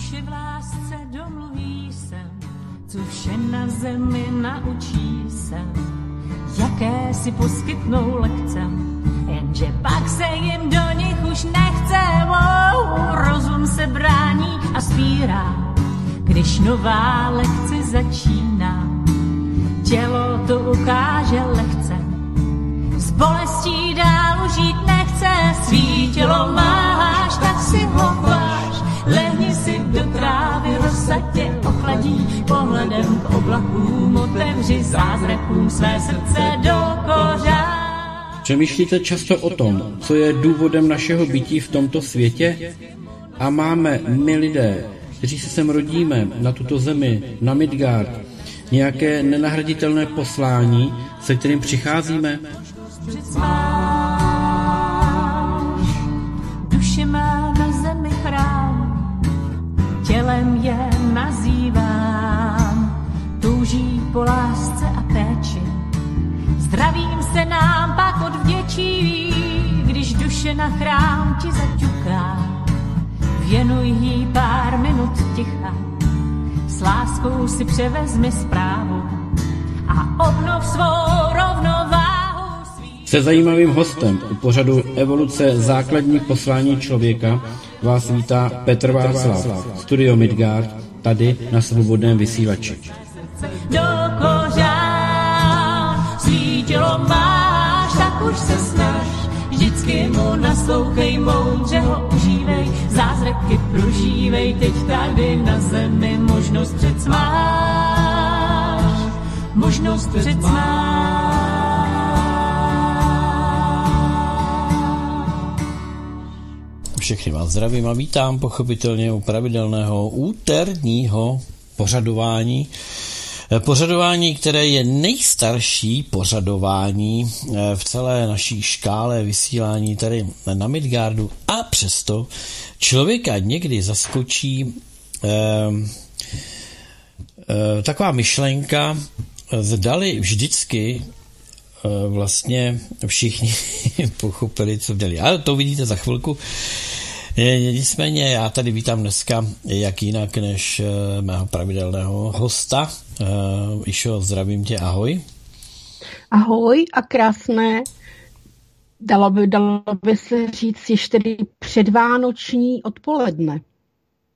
Duše v lásce domluví se, co vše na zemi naučí se, jaké si poskytnou lekce, jenže pak se jim do nich už nechce. Wow, rozum se brání a spírá, když nová lekce začíná. Tělo to ukáže lehce, s bolestí dál žít nechce, svý tělo máš, tak si ho váš. Lehni si do trávy, rozsadě ochladí, pohledem k oblakům otevři zázrakům své srdce do kořán. Přemýšlíte často o tom, co je důvodem našeho bytí v tomto světě? A máme my lidé, kteří se sem rodíme, na tuto zemi, na Midgard, nějaké nenahraditelné poslání, se kterým přicházíme? Duše má tělem je nazývám, touží po lásce a péči. Zdravím se nám pak odvděčí, když duše na chrám ti zaťuká. Věnuj jí pár minut ticha, s láskou si převezmi zprávu a obnov svou rovnováhu. Se zajímavým hostem u pořadu Evoluce základní poslání člověka vás vítá Petr Václav, Studio Midgard, tady na svobodném vysílači. Do kořán svítilo máš, tak už se snaž, vždycky mu naslouchej, moudře ho užívej, zázraky prožívej, teď tady na zemi možnost před máš, možnost před Všechny vás zdravím a vítám pochopitelně u pravidelného úterního pořadování. Pořadování, které je nejstarší pořadování eh, v celé naší škále vysílání tady na Midgardu a přesto člověka někdy zaskočí eh, eh, taková myšlenka, zdali vždycky eh, vlastně všichni pochopili, co dělali. Ale to vidíte za chvilku. Nicméně já tady vítám dneska jak jinak než eh, mého pravidelného hosta. Eh, Išo, zdravím tě, ahoj. Ahoj a krásné, dalo by, dalo by se říct tedy předvánoční odpoledne.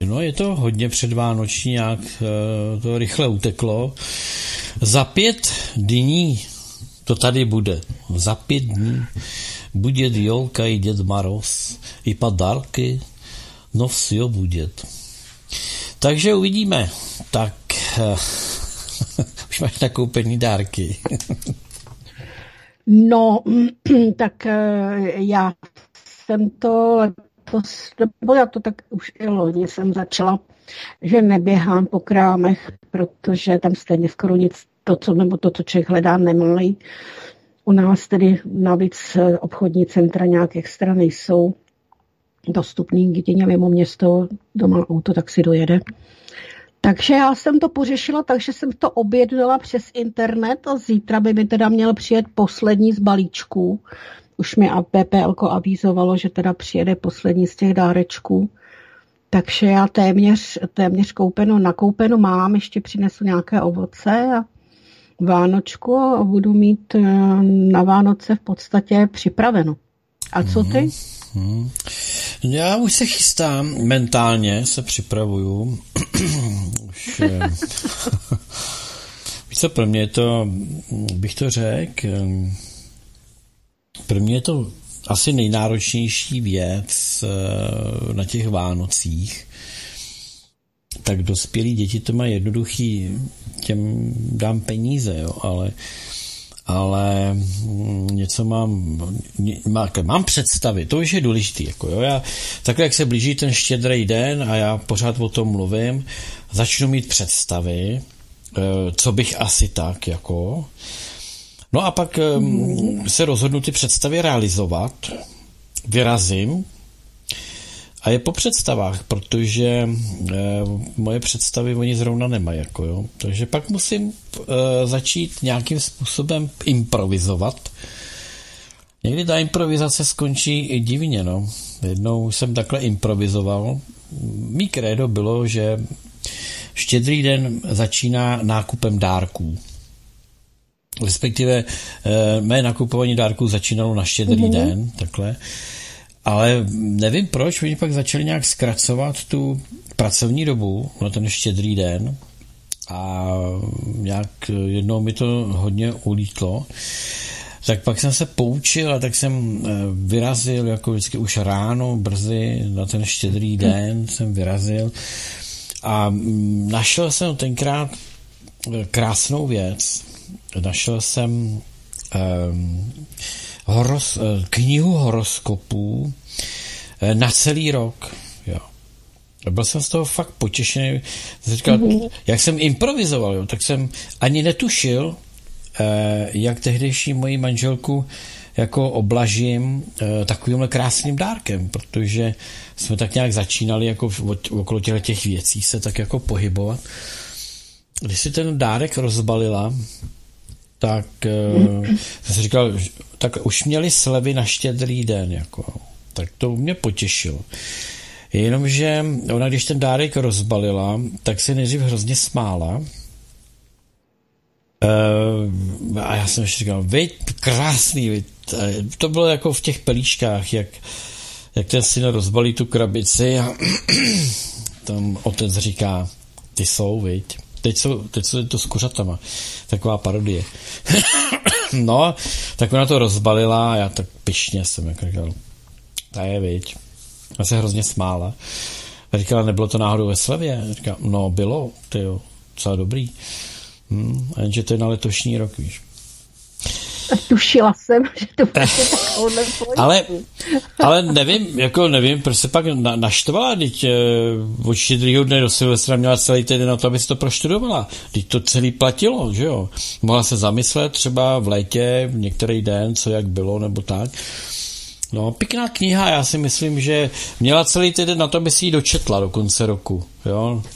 No je to hodně předvánoční, nějak eh, to rychle uteklo. Za pět dní to tady bude. Za pět dní bude Jolka i Děd Maroz, i padarky, no все будет. Takže uvidíme. Tak eh, už máš nakoupený dárky. No, tak eh, já jsem to letos, nebo já to tak už i loni jsem začala, že neběhám po krámech, protože tam stejně skoro nic, to, co, nebo to, co člověk hledá, nemají. u nás tedy navíc eh, obchodní centra nějak extra nejsou dostupný k jedině mimo město, doma auto, tak si dojede. Takže já jsem to pořešila, takže jsem to objednala přes internet a zítra by mi teda měl přijet poslední z balíčků. Už mi PPL avizovalo, že teda přijede poslední z těch dárečků. Takže já téměř, téměř koupeno, nakoupeno mám, ještě přinesu nějaké ovoce a Vánočku a budu mít eh, na Vánoce v podstatě připraveno. A co ty? Hmm. Já už se chystám, mentálně se připravuju. už, eh, víš co, pro mě je to, bych to řekl, eh, pro mě je to asi nejnáročnější věc na těch Vánocích. Tak dospělí děti to mají jednoduchý, těm dám peníze, jo, ale ale mm, něco mám, má, mám představy, to už je důležité. Jako jo. Já, takhle, jak se blíží ten štědrý den a já pořád o tom mluvím, začnu mít představy, eh, co bych asi tak, jako. No a pak se rozhodnu ty představy realizovat, vyrazím a je po představách, protože e, moje představy oni zrovna nemají. Jako, jo. Takže pak musím e, začít nějakým způsobem improvizovat. Někdy ta improvizace skončí i divně, no. Jednou jsem takhle improvizoval. Mí krédo bylo, že štědrý den začíná nákupem dárků. Respektive e, mé nakupování dárků začínalo na štědrý mm-hmm. den, takhle. Ale nevím proč, oni pak začali nějak zkracovat tu pracovní dobu na ten štědrý den a nějak jednou mi to hodně ulítlo. Tak pak jsem se poučil a tak jsem eh, vyrazil, jako vždycky už ráno, brzy, na ten štědrý den jsem vyrazil a mm, našel jsem tenkrát eh, krásnou věc. Našel jsem um, horos, eh, knihu horoskopů na celý rok. Jo. Byl jsem z toho fakt potěšený. Říkal, mm-hmm. jak jsem improvizoval, jo, tak jsem ani netušil, eh, jak tehdejší moji manželku jako oblažím eh, takovýmhle krásným dárkem, protože jsme tak nějak začínali jako okolo těch, těch věcí se tak jako pohybovat. Když si ten dárek rozbalila, tak uh, jsem si říkal, tak už měli slevy na štědrý den, jako. Tak to mě potěšilo. Jenomže ona, když ten dárek rozbalila, tak se nejdřív hrozně smála. Uh, a já jsem ještě říkal, vy, krásný, vy. To bylo jako v těch pelíškách, jak, jak ten syn rozbalí tu krabici a tam otec říká, ty jsou, viď. Teď jsou, teď jsou to s kuřatama. Taková parodie. no, tak ona to rozbalila a já tak pišně jsem jako říkal, ta je, viď. A se hrozně smála. A říkala, nebylo to náhodou ve Slavě? Říkala, no bylo, ty jo, docela dobrý. Hm, a jenže to je na letošní rok, víš. Tušila jsem, že to bude takovouhle ale, ale nevím, jako nevím, proč se pak na, naštvala, teď e, od štědrýho dne do Silvestra měla celý týden na to, aby si to proštudovala. Teď to celý platilo, že jo. Mohla se zamyslet třeba v létě, v některý den, co jak bylo, nebo tak. No, pěkná kniha, já si myslím, že měla celý týden na to, aby si ji dočetla do konce roku, jo.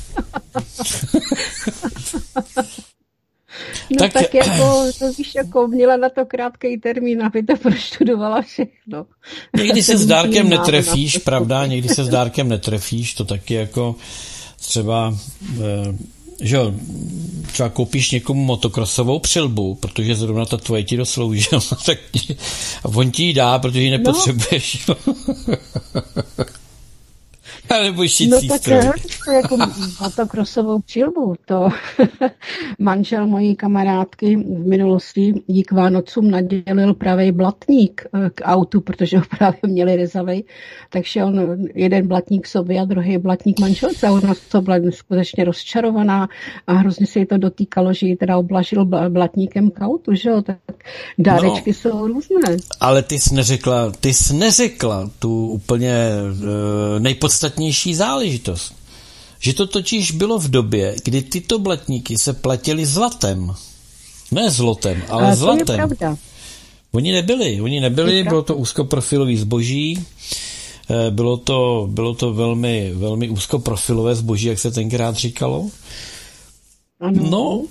No tak, tak jako, to víš, jako měla na to krátký termín, aby to proštudovala všechno. Někdy se s dárkem netrefíš, pravda, někdy se s dárkem netrefíš, to taky jako třeba eh, že jo, třeba koupíš někomu motokrosovou přilbu, protože zrovna ta tvoje ti dosloužila, tak ti, a on ti ji dá, protože ji nepotřebuješ. No. Nebo no tak stroj. to jako motokrosovou přilbu, to manžel mojí kamarádky v minulosti dík Vánocům nadělil pravý blatník eh, k autu, protože ho právě měli rezavej, takže on jeden blatník sobě a druhý blatník manželce a ona to byla skutečně rozčarovaná a hrozně se jí to dotýkalo, že ji teda oblažil blatníkem k autu, že jo, tak dárečky no, jsou různé. Ale ty jsi neřekla, ty jsi neřekla tu úplně uh, nejpodstatnější podstatnější záležitost. Že to totiž bylo v době, kdy tyto blatníky se platili zlatem. Ne zlotem, ale A zlatem. To je pravda. Oni nebyli, oni nebyli, bylo to úzkoprofilový zboží, eh, bylo to, bylo to velmi, velmi úzkoprofilové zboží, jak se tenkrát říkalo. Ano. No,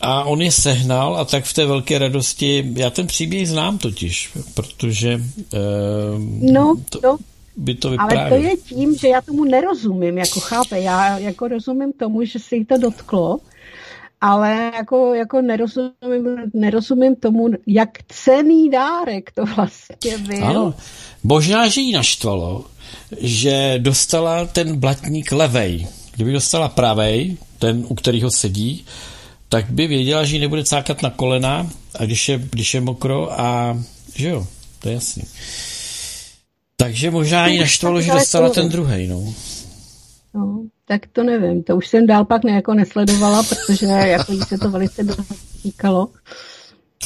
a on je sehnal a tak v té velké radosti, já ten příběh znám totiž, protože... Eh, no, to, no, by to vyprávěl. Ale to je tím, že já tomu nerozumím, jako chápe, já jako rozumím tomu, že se jí to dotklo, ale jako, jako nerozumím, nerozumím tomu, jak cený dárek to vlastně byl. Ano, možná, že jí naštvalo, že dostala ten blatník levej. Kdyby dostala pravej, ten, u kterého sedí, tak by věděla, že ji nebude cákat na kolena, a když je, když je mokro a že jo, to je jasný. Takže možná jí naštvalo, že dostala ten druhý, no. No, tak to nevím. To už jsem dál pak ne, jako nesledovala, protože jako jí se to velice dotýkalo.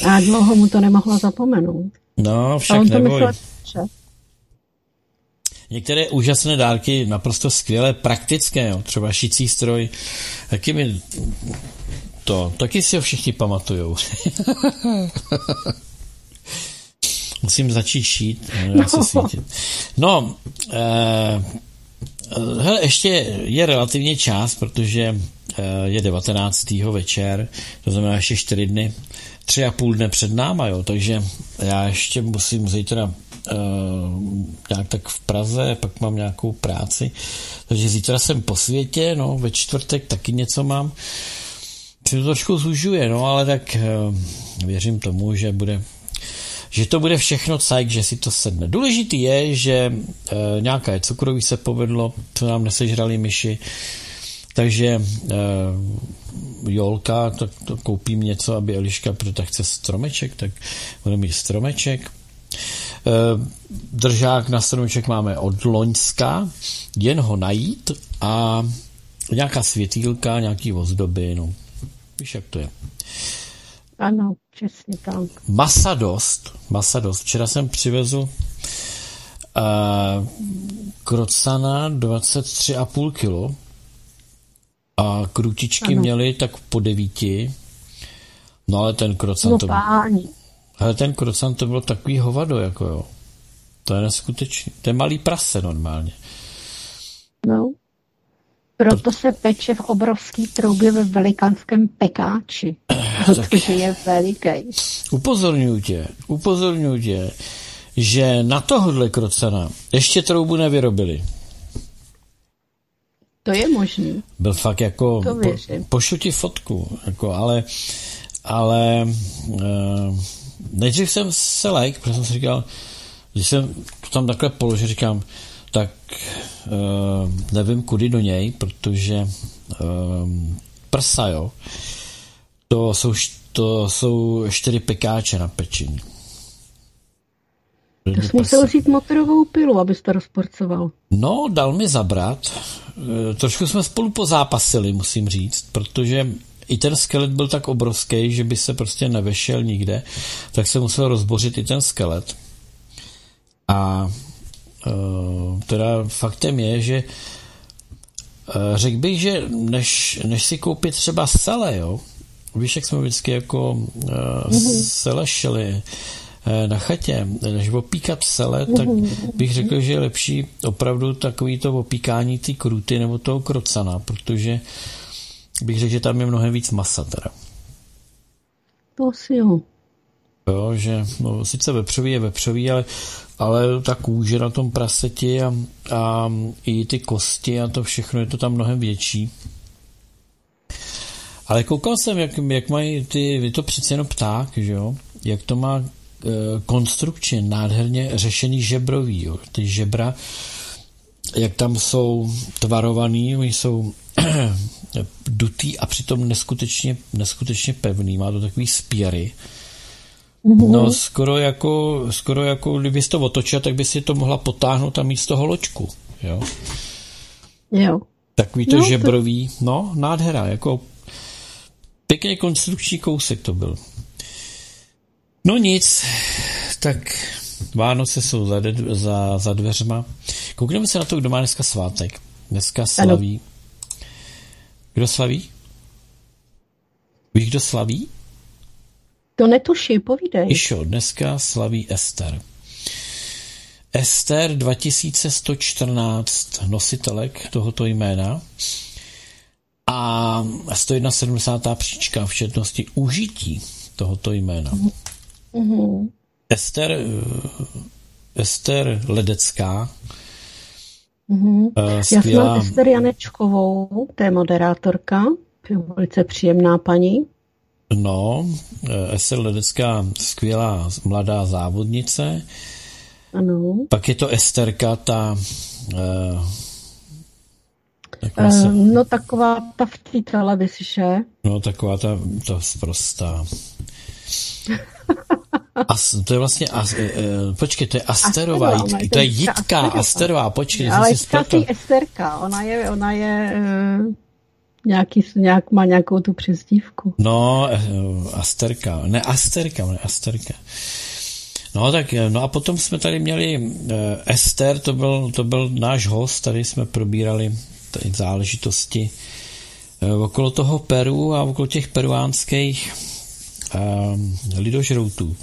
A dlouho mu to nemohla zapomenout. No, však on to neboj. Myslel, že... Některé úžasné dárky, naprosto skvělé, praktické, jo. třeba šicí stroj, taky mi to, taky si ho všichni pamatujou. Musím začít šít. No. Se svítit. no eh, hele, ještě je relativně čas, protože je 19. večer, to znamená ještě 4 dny, tři a půl dne před náma, jo, takže já ještě musím zítra uh, nějak tak v Praze, pak mám nějakou práci, takže zítra jsem po světě, no, ve čtvrtek taky něco mám, se to trošku zužuje, no, ale tak uh, věřím tomu, že bude že to bude všechno cajk, že si to sedne. Důležitý je, že e, nějaké cukroví se povedlo, co nám nesežrali myši, takže e, Jolka, tak to koupím něco, aby Eliška, protože chce stromeček, tak bude mít stromeček. E, držák na stromeček máme od Loňska, jen ho najít a nějaká světýlka, nějaký ozdoby, no. Víš, jak to je. Ano, přesně tak. Masa dost, masa dost. Včera jsem přivezl uh, krocana 23,5 kilo a krutičky ano. měly tak po devíti. No ale ten krocan no, to byl... Ale ten krocan to bylo takový hovado, jako jo. To je neskutečný. To je malý prase normálně. No. Proto se peče v obrovský troubě ve velikánském pekáči. Protože je veliký. Upozorňuji tě, upozorňuji tě, že na tohohle krocana ještě troubu nevyrobili. To je možný. Byl fakt jako, to po, pošlu ti fotku, jako, ale, ale uh, nejdřív jsem se like, protože jsem si říkal, když jsem to tam takhle položil, říkám, tak nevím kudy do něj, protože uh, prsa, jo, to jsou, to jsou čtyři pekáče na pečení. To jsi musel vzít motorovou pilu, abys to rozporcoval. No, dal mi zabrat. E, trošku jsme spolu pozápasili, musím říct, protože i ten skelet byl tak obrovský, že by se prostě nevešel nikde, tak se musel rozbořit i ten skelet. A teda faktem je, že uh, řekl bych, že než, než si koupit třeba sele, jo, víš, jak jsme vždycky jako uh, mm-hmm. sele Eh, na chatě, než opíkat sele, tak bych řekl, že je lepší opravdu takový to opíkání ty kruty nebo toho krocana, protože bych řekl, že tam je mnohem víc masa teda. To si jo. Jo, že no, sice vepřový je vepřový, ale, ale ta kůže na tom praseti a, a i ty kosti a to všechno je to tam mnohem větší. Ale koukal jsem, jak, jak mají ty, je to přece jenom pták, že jo? Jak to má Eh, konstrukčně nádherně řešený žebrový. Jo. Ty žebra, jak tam jsou tvarovaný, oni jsou dutý a přitom neskutečně, neskutečně pevný. Má to takový spěry. Mm-hmm. No skoro jako, skoro jako, kdyby to otočila, tak by si to mohla potáhnout a mít z toho ločku. Jo. Jo. Takový to no, žebrový, to... no, nádhera, jako pěkně konstrukční kousek to byl. No nic, tak Vánoce jsou za, za, za dveřma. Koukneme se na to, kdo má dneska svátek. Dneska slaví. Ano. Kdo slaví? Víš, kdo slaví? To netuší, povídej. Išo, dneska slaví Ester. Ester 2114 nositelek tohoto jména a 171. příčka v četnosti užití tohoto jména. Mm. Mm-hmm. Ester, eh, Ester Ledecká. Mm-hmm. Skvělá... Já jsem Ester Janečkovou, to je moderátorka, velice příjemná paní. No, eh, Ester Ledecká, skvělá mladá závodnice. Ano. Pak je to Esterka, ta... Uh, uh, no taková ta v té televizi, že? No taková ta, ta prostá. As, to je vlastně, as, e, e, počkej, to je Asterová, Asterová to je Jitka Asterová, počkej, Ale Jitka si Esterka, ona je, ona je e, nějaký, nějak, má nějakou tu přezdívku. No, e, Asterka, ne Asterka, ne Asterka. No tak, e, no a potom jsme tady měli e, Ester, to byl, to byl náš host, tady jsme probírali tady záležitosti e, okolo toho Peru a okolo těch peruánských um, lidožroutů.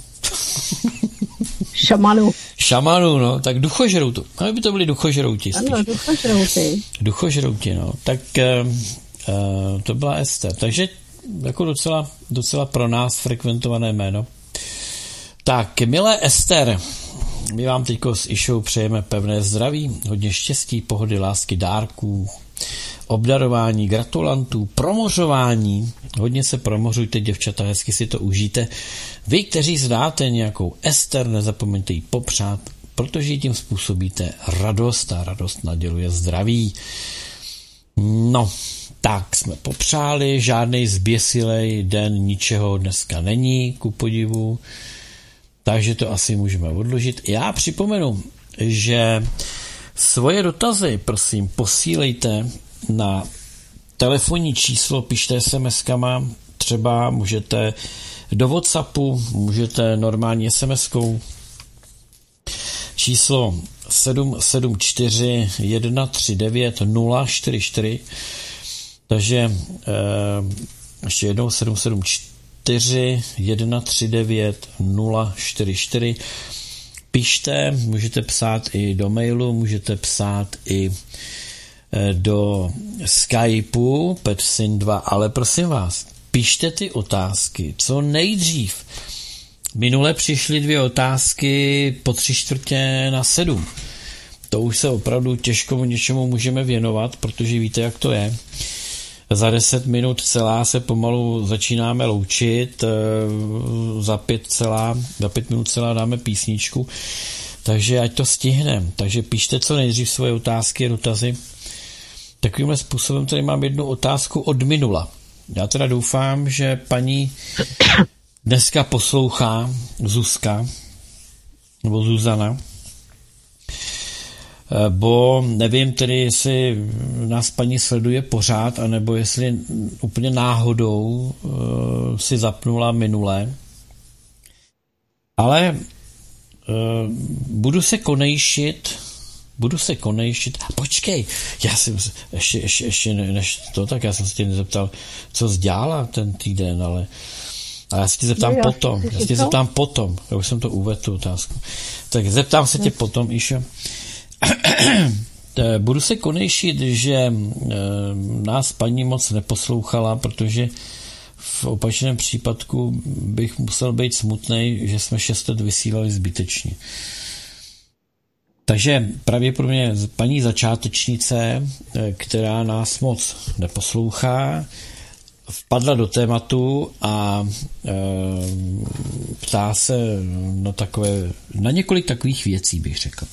Šamanu. Šamanu, no, tak duchožroutu. No, by to byli duchožrouti. Ano, duchožrouti. Duchožrouti, no. Tak Uh, to byla Ester. Takže jako docela, docela pro nás frekventované jméno. Tak, milé Ester, my vám teď s Išou přejeme pevné zdraví, hodně štěstí, pohody, lásky, dárků, obdarování, gratulantů, promořování. Hodně se promořujte, děvčata, hezky si to užijte. Vy, kteří znáte nějakou Ester, nezapomeňte jí popřát, protože tím způsobíte radost a radost naděluje zdraví. No, tak jsme popřáli, žádný zběsilej den ničeho dneska není, ku podivu, takže to asi můžeme odložit. Já připomenu, že svoje dotazy, prosím, posílejte na telefonní číslo, pište SMS-kama, třeba můžete do Whatsappu, můžete normálně SMS-kou číslo 774 139 044 takže e, ještě jednou 774 139 044 pište, můžete psát i do mailu, můžete psát i eh, do Skypeu Petsin 2, ale prosím vás, pište ty otázky co nejdřív. Minule přišly dvě otázky po tři čtvrtě na sedm. To už se opravdu těžko něčemu můžeme věnovat, protože víte, jak to je. Za deset minut celá se pomalu začínáme loučit, eh, za pět, celá, za pět minut celá dáme písničku, takže ať to stihneme. Takže píšte co nejdřív svoje otázky, dotazy. Takovýmhle způsobem tady mám jednu otázku od minula. Já teda doufám, že paní dneska poslouchá Zuzka, nebo Zuzana, bo nevím tedy, jestli nás paní sleduje pořád, anebo jestli úplně náhodou uh, si zapnula minule. Ale uh, budu se konejšit, budu se konejšit. Počkej, já jsem ještě, ještě, ještě než to, tak já jsem se tě nezeptal, co zdělala ten týden, ale a já se tě zeptám no, potom. Já se tě zeptám potom. Já už jsem to uvedl, tu otázku. Tak zeptám se tě hm. potom, Išo. Budu se konejšit, že eh, nás paní moc neposlouchala, protože v opačném případku bych musel být smutný, že jsme šest let vysílali zbytečně. Takže pravděpodobně paní začátečnice, eh, která nás moc neposlouchá, vpadla do tématu a e, ptá se na takové, na několik takových věcí, bych řekl.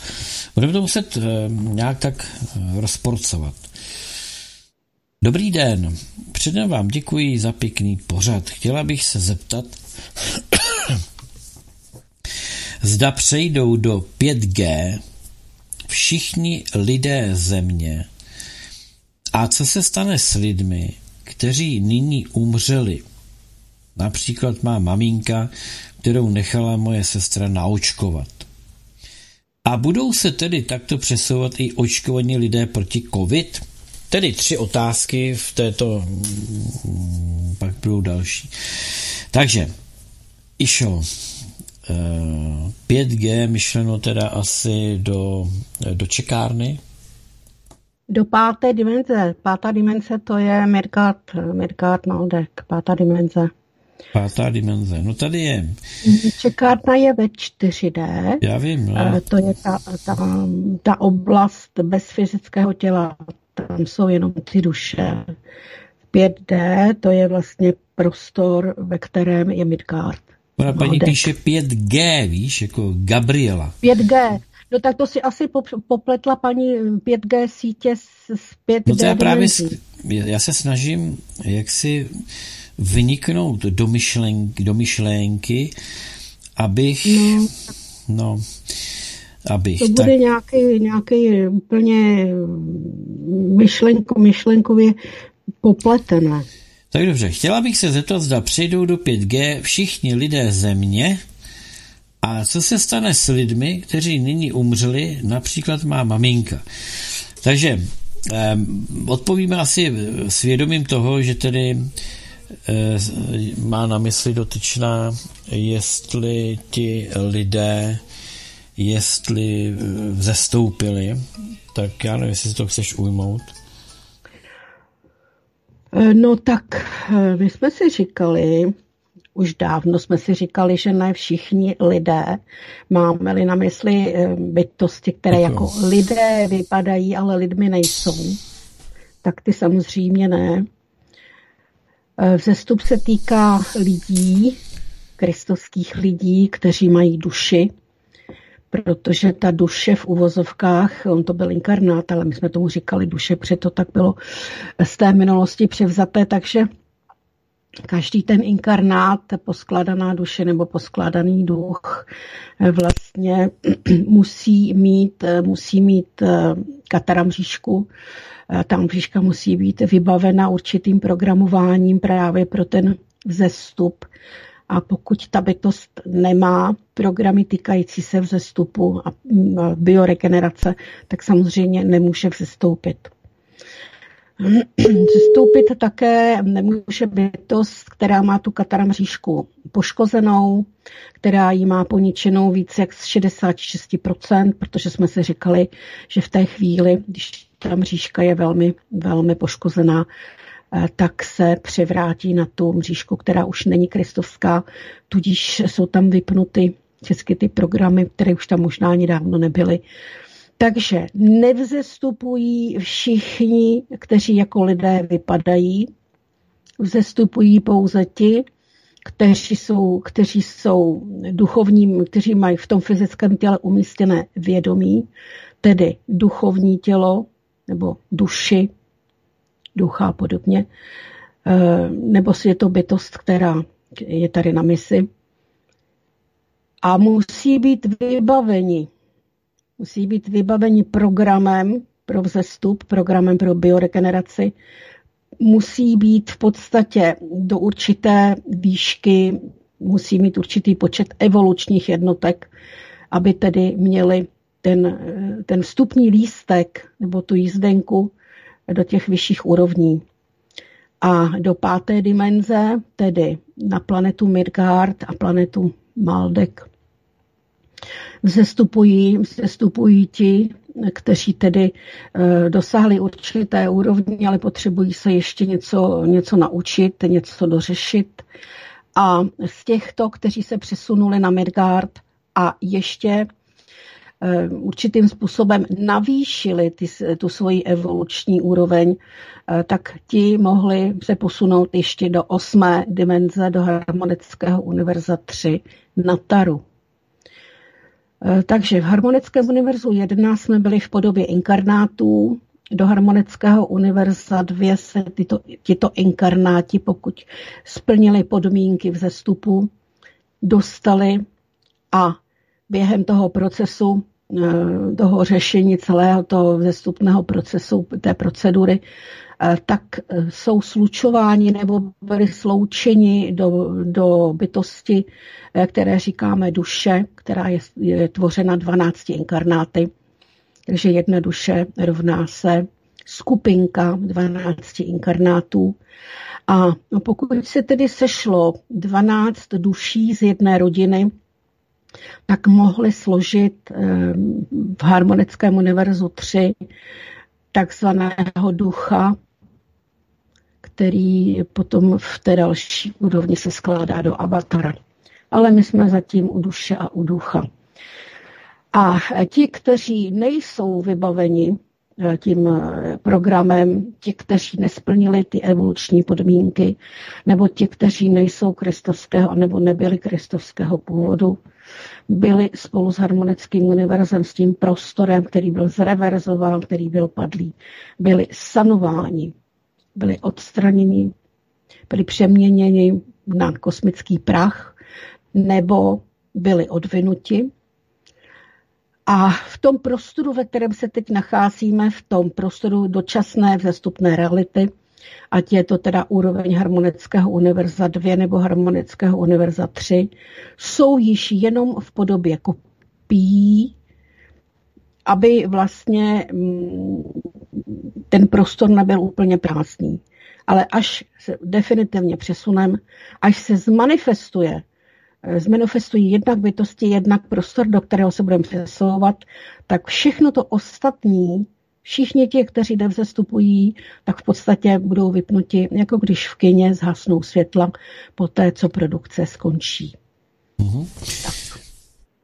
Budeme to muset e, nějak tak rozporcovat. Dobrý den, předem vám děkuji za pěkný pořad. Chtěla bych se zeptat, zda přejdou do 5G všichni lidé země a co se stane s lidmi, kteří nyní umřeli. Například má maminka, kterou nechala moje sestra naočkovat. A budou se tedy takto přesouvat i očkovaní lidé proti COVID? Tedy tři otázky v této, mm, pak budou další. Takže, Išo, 5G eh, myšleno teda asi do, do čekárny, do páté dimenze. Pátá dimenze to je Mirkát, Mirkát Maldek, pátá dimenze. Pátá dimenze. No tady je. Čekárna je ve 4D. Já vím. No. Eh, to je ta, ta, ta oblast bez fyzického těla. Tam jsou jenom ty duše. 5D to je vlastně prostor, ve kterém je Midgard. Ona paní píše 5G, víš, jako Gabriela. 5G, No tak to si asi popletla paní 5G sítě s, 5G. No to já právě, já se snažím jak si vyniknout do, myšlenky, do myšlenky, abych, no, no abych. To bude tak... nějaký, nějaký úplně myšlenko, myšlenkově popletené. Tak dobře, chtěla bych se zeptat, zda přijdou do 5G všichni lidé země, a co se stane s lidmi, kteří nyní umřeli, například má maminka. Takže eh, odpovíme asi svědomím toho, že tedy eh, má na mysli dotyčná, jestli ti lidé, jestli zestoupili, tak já nevím, jestli si to chceš ujmout. No tak my jsme si říkali, už dávno jsme si říkali, že ne všichni lidé, máme-li na mysli bytosti, které jako lidé vypadají, ale lidmi nejsou, tak ty samozřejmě ne. Vzestup se týká lidí, kristovských lidí, kteří mají duši, protože ta duše v uvozovkách, on to byl inkarnát, ale my jsme tomu říkali duše, protože to tak bylo z té minulosti převzaté, takže každý ten inkarnát, poskladaná duše nebo poskládaný duch vlastně musí mít, musí mít eh, kataramříšku, eh, ta mřížka musí být vybavena určitým programováním právě pro ten vzestup a pokud ta bytost nemá programy týkající se vzestupu a bioregenerace, tak samozřejmě nemůže vzestoupit. Vzestoupit také nemůže bytost, která má tu kataramříšku poškozenou, která ji má poničenou více jak z 66%, protože jsme si říkali, že v té chvíli, když ta mřížka je velmi, velmi poškozená, Eh, tak se převrátí na tu mřížku, která už není kristovská, tudíž jsou tam vypnuty všechny ty programy, které už tam možná ani dávno nebyly. Takže nevzestupují všichni, kteří jako lidé vypadají, vzestupují pouze ti, kteří jsou, kteří jsou duchovním, kteří mají v tom fyzickém těle umístěné vědomí, tedy duchovní tělo nebo duši, ducha a podobně, eh, nebo je to bytost, která je tady na misi. A musí být vybaveni, musí být vybaveni programem pro vzestup, programem pro bioregeneraci, musí být v podstatě do určité výšky, musí mít určitý počet evolučních jednotek, aby tedy měli ten, ten vstupní lístek nebo tu jízdenku do těch vyšších úrovní. A do páté dimenze, tedy na planetu Midgard a planetu Maldek, vzestupují, vzestupují ti, kteří tedy e, dosáhli určité úrovni, ale potřebují se ještě něco, něco naučit, něco dořešit. A z těchto, kteří se přesunuli na Midgard a ještě Eh, určitým způsobem navýšili ty, tu svoji evoluční úroveň, eh, tak ti mohli se posunout ještě do osmé dimenze, do harmonického univerza 3 na Taru. Eh, takže v harmonickém univerzu 1 jsme byli v podobě inkarnátů, do harmonického univerza 2 se tyto, tyto inkarnáti, pokud splnili podmínky vzestupu, dostali a během toho procesu Eh, toho řešení celého toho vzestupného procesu, té procedury, eh, tak eh, jsou slučováni nebo byli sloučeni do, do bytosti, které říkáme duše, která je, je tvořena 12 inkarnáty. Takže jedna duše rovná se skupinka 12 inkarnátů. A pokud se tedy sešlo 12 duší z jedné rodiny, tak mohli složit eh, v harmonickém univerzu 3 takzvaného ducha, který potom v té další úrovni se skládá do avatara. Ale my jsme zatím u duše a u ducha. A ti, kteří nejsou vybaveni eh, tím eh, programem, ti, kteří nesplnili ty evoluční podmínky, nebo ti, kteří nejsou kristovského, nebo nebyli kristovského původu, byli spolu s harmonickým univerzem, s tím prostorem, který byl zreverzován, který byl padlý, byli sanováni, byli odstraněni, byli přeměněni na kosmický prach nebo byli odvinuti. A v tom prostoru, ve kterém se teď nacházíme, v tom prostoru dočasné vzestupné reality, ať je to teda úroveň harmonického univerza 2 nebo harmonického univerza 3, jsou již jenom v podobě kopií, aby vlastně mm, ten prostor nebyl úplně prázdný. Ale až se definitivně přesunem, až se zmanifestuje, eh, zmanifestují jednak bytosti, jednak prostor, do kterého se budeme přesouvat, tak všechno to ostatní Všichni ti, kteří nevzestupují, tak v podstatě budou vypnuti, jako když v kině zhasnou světla po té, co produkce skončí. Mm-hmm. Tak.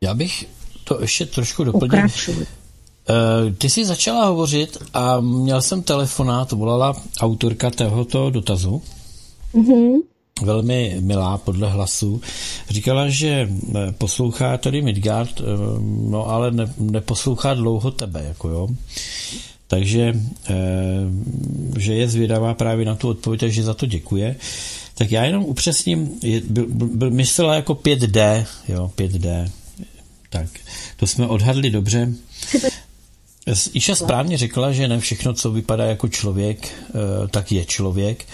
Já bych to ještě trošku doplnil. Uh, ty jsi začala hovořit a měl jsem telefonát, volala autorka tohoto dotazu. Mm-hmm velmi milá podle hlasu. Říkala, že eh, poslouchá tady Midgard, eh, no ale ne, neposlouchá dlouho tebe, jako jo. Takže, eh, že je zvědavá právě na tu odpověď, takže za to děkuje. Tak já jenom upřesním, je, byl, byl, myslela jako 5D, jo, 5D. Tak, to jsme odhadli dobře. Iša správně řekla, že ne všechno, co vypadá jako člověk, tak je člověk.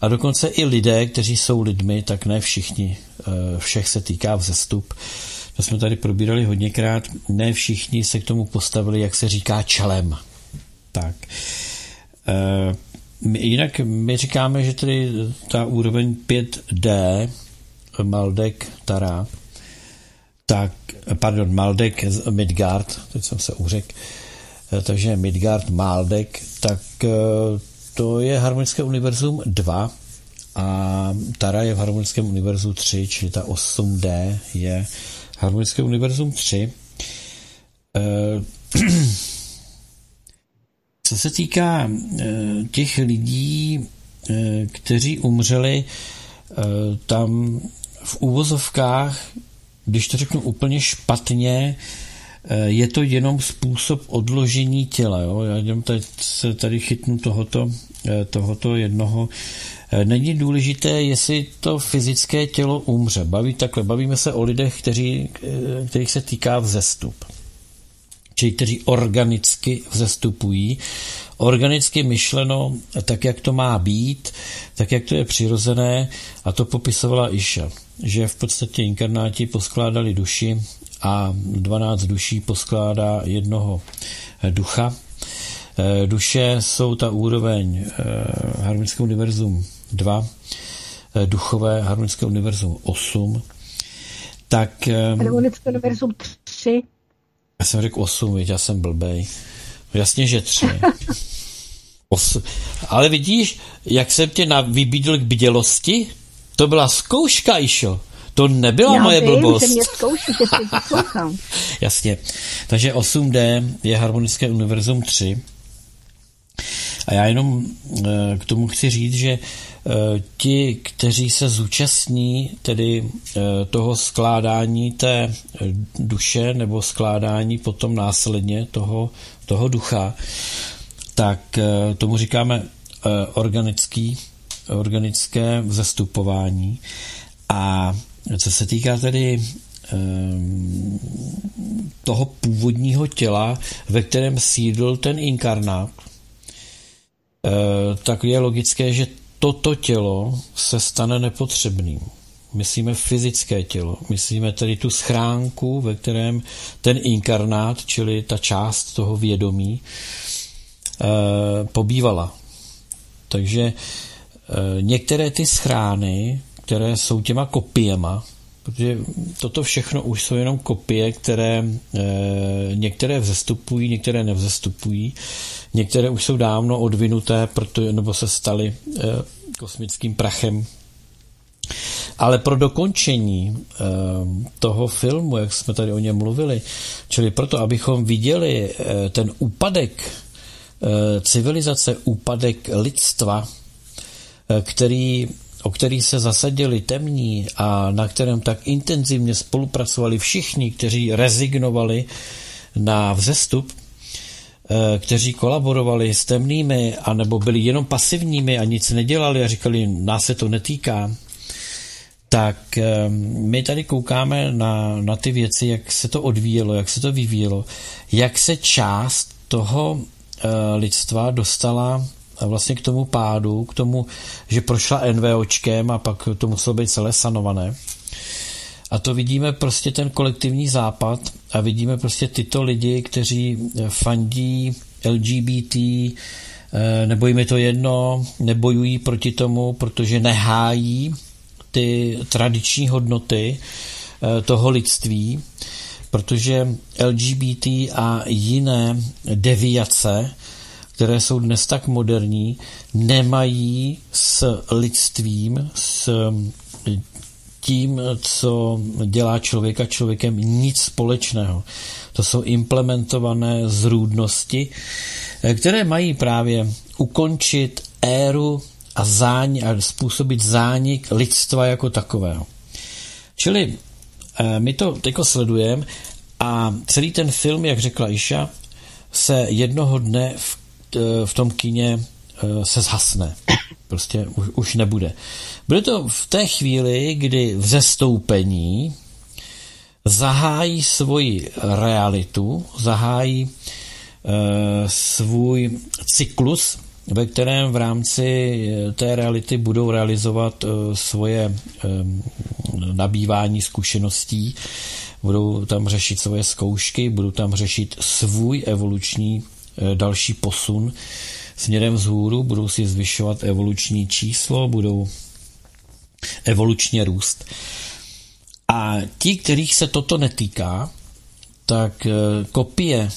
A dokonce i lidé, kteří jsou lidmi, tak ne všichni, eh, všech se týká vzestup. To jsme tady probírali hodněkrát, ne všichni se k tomu postavili, jak se říká, čelem. Tak. Eh, jinak my říkáme, že tedy ta úroveň 5D, Maldek, Tara, tak, pardon, Maldek, Midgard, teď jsem se uřek, eh, takže Midgard, Maldek, tak to je Harmonické univerzum 2 a Tara je v Harmonickém univerzu 3, čili ta 8D je Harmonické univerzum 3. Eh, co se týká eh, těch lidí, eh, kteří umřeli tam v úvozovkách, když to řeknu úplně špatně, je to jenom způsob odložení těla. Jo? Já jenom teď se tady chytnu tohoto, tohoto jednoho. Eh, není důležité, jestli to fyzické tělo umře. Baví takhle, bavíme se o lidech, kteří, kterých se týká vzestup. Čili kteří organicky vzestupují. Organicky myšleno tak, jak to má být, tak, jak to je přirozené, a to popisovala Iša, že v podstatě inkarnáti poskládali duši a 12 duší poskládá jednoho eh, ducha. Eh, duše jsou ta úroveň eh, harmonické univerzum 2, duchové harmonické univerzum 8. Tak, harmonické univerzum 3. Já jsem řekl 8, já jsem blbej. Jasně, že 3. Os... Ale vidíš, jak jsem tě vybídl k bdělosti? To byla zkouška, Išo. To nebyla Já moje vím, blbost. Že mě zkouší, že Jasně. Takže 8D je harmonické univerzum 3. A já jenom eh, k tomu chci říct, že eh, ti, kteří se zúčastní tedy eh, toho skládání té duše nebo skládání potom následně toho, toho ducha, tak tomu říkáme organický, organické vzestupování. A co se týká tedy toho původního těla, ve kterém sídl ten inkarnát, tak je logické, že toto tělo se stane nepotřebným. Myslíme fyzické tělo, myslíme tedy tu schránku, ve kterém ten inkarnát, čili ta část toho vědomí, eh, pobývala. Takže eh, některé ty schrány které jsou těma kopiema, protože toto všechno už jsou jenom kopie, které e, některé vzestupují, některé nevzestupují, některé už jsou dávno odvinuté, proto, nebo se staly e, kosmickým prachem. Ale pro dokončení e, toho filmu, jak jsme tady o něm mluvili, čili proto, abychom viděli e, ten úpadek e, civilizace, úpadek lidstva, který o který se zasadili temní a na kterém tak intenzivně spolupracovali všichni, kteří rezignovali na vzestup, eh, kteří kolaborovali s temnými, anebo byli jenom pasivními a nic nedělali a říkali, nás se to netýká, tak eh, my tady koukáme na, na ty věci, jak se to odvíjelo, jak se to vyvíjelo, jak se část toho eh, lidstva dostala vlastně k tomu pádu, k tomu, že prošla NVOčkem a pak to muselo být celé sanované. A to vidíme prostě ten kolektivní západ a vidíme prostě tyto lidi, kteří fandí LGBT, eh, nebo jim je to jedno, nebojují proti tomu, protože nehájí ty tradiční hodnoty eh, toho lidství, protože LGBT a jiné deviace které jsou dnes tak moderní, nemají s lidstvím, s tím, co dělá člověka člověkem, nic společného. To jsou implementované zrůdnosti, které mají právě ukončit éru a, záň, a způsobit zánik lidstva jako takového. Čili eh, my to teď sledujeme a celý ten film, jak řekla Iša, se jednoho dne v, eh, v tom kině eh, se zhasne. Prostě už, už nebude. Bude to v té chvíli, kdy v zestoupení zahájí svoji realitu, zahájí e, svůj cyklus, ve kterém v rámci té reality budou realizovat e, svoje e, nabývání zkušeností, budou tam řešit svoje zkoušky, budou tam řešit svůj evoluční další posun směrem vzhůru, budou si zvyšovat evoluční číslo, budou evolučně růst. A ti, kterých se toto netýká, tak e, kopie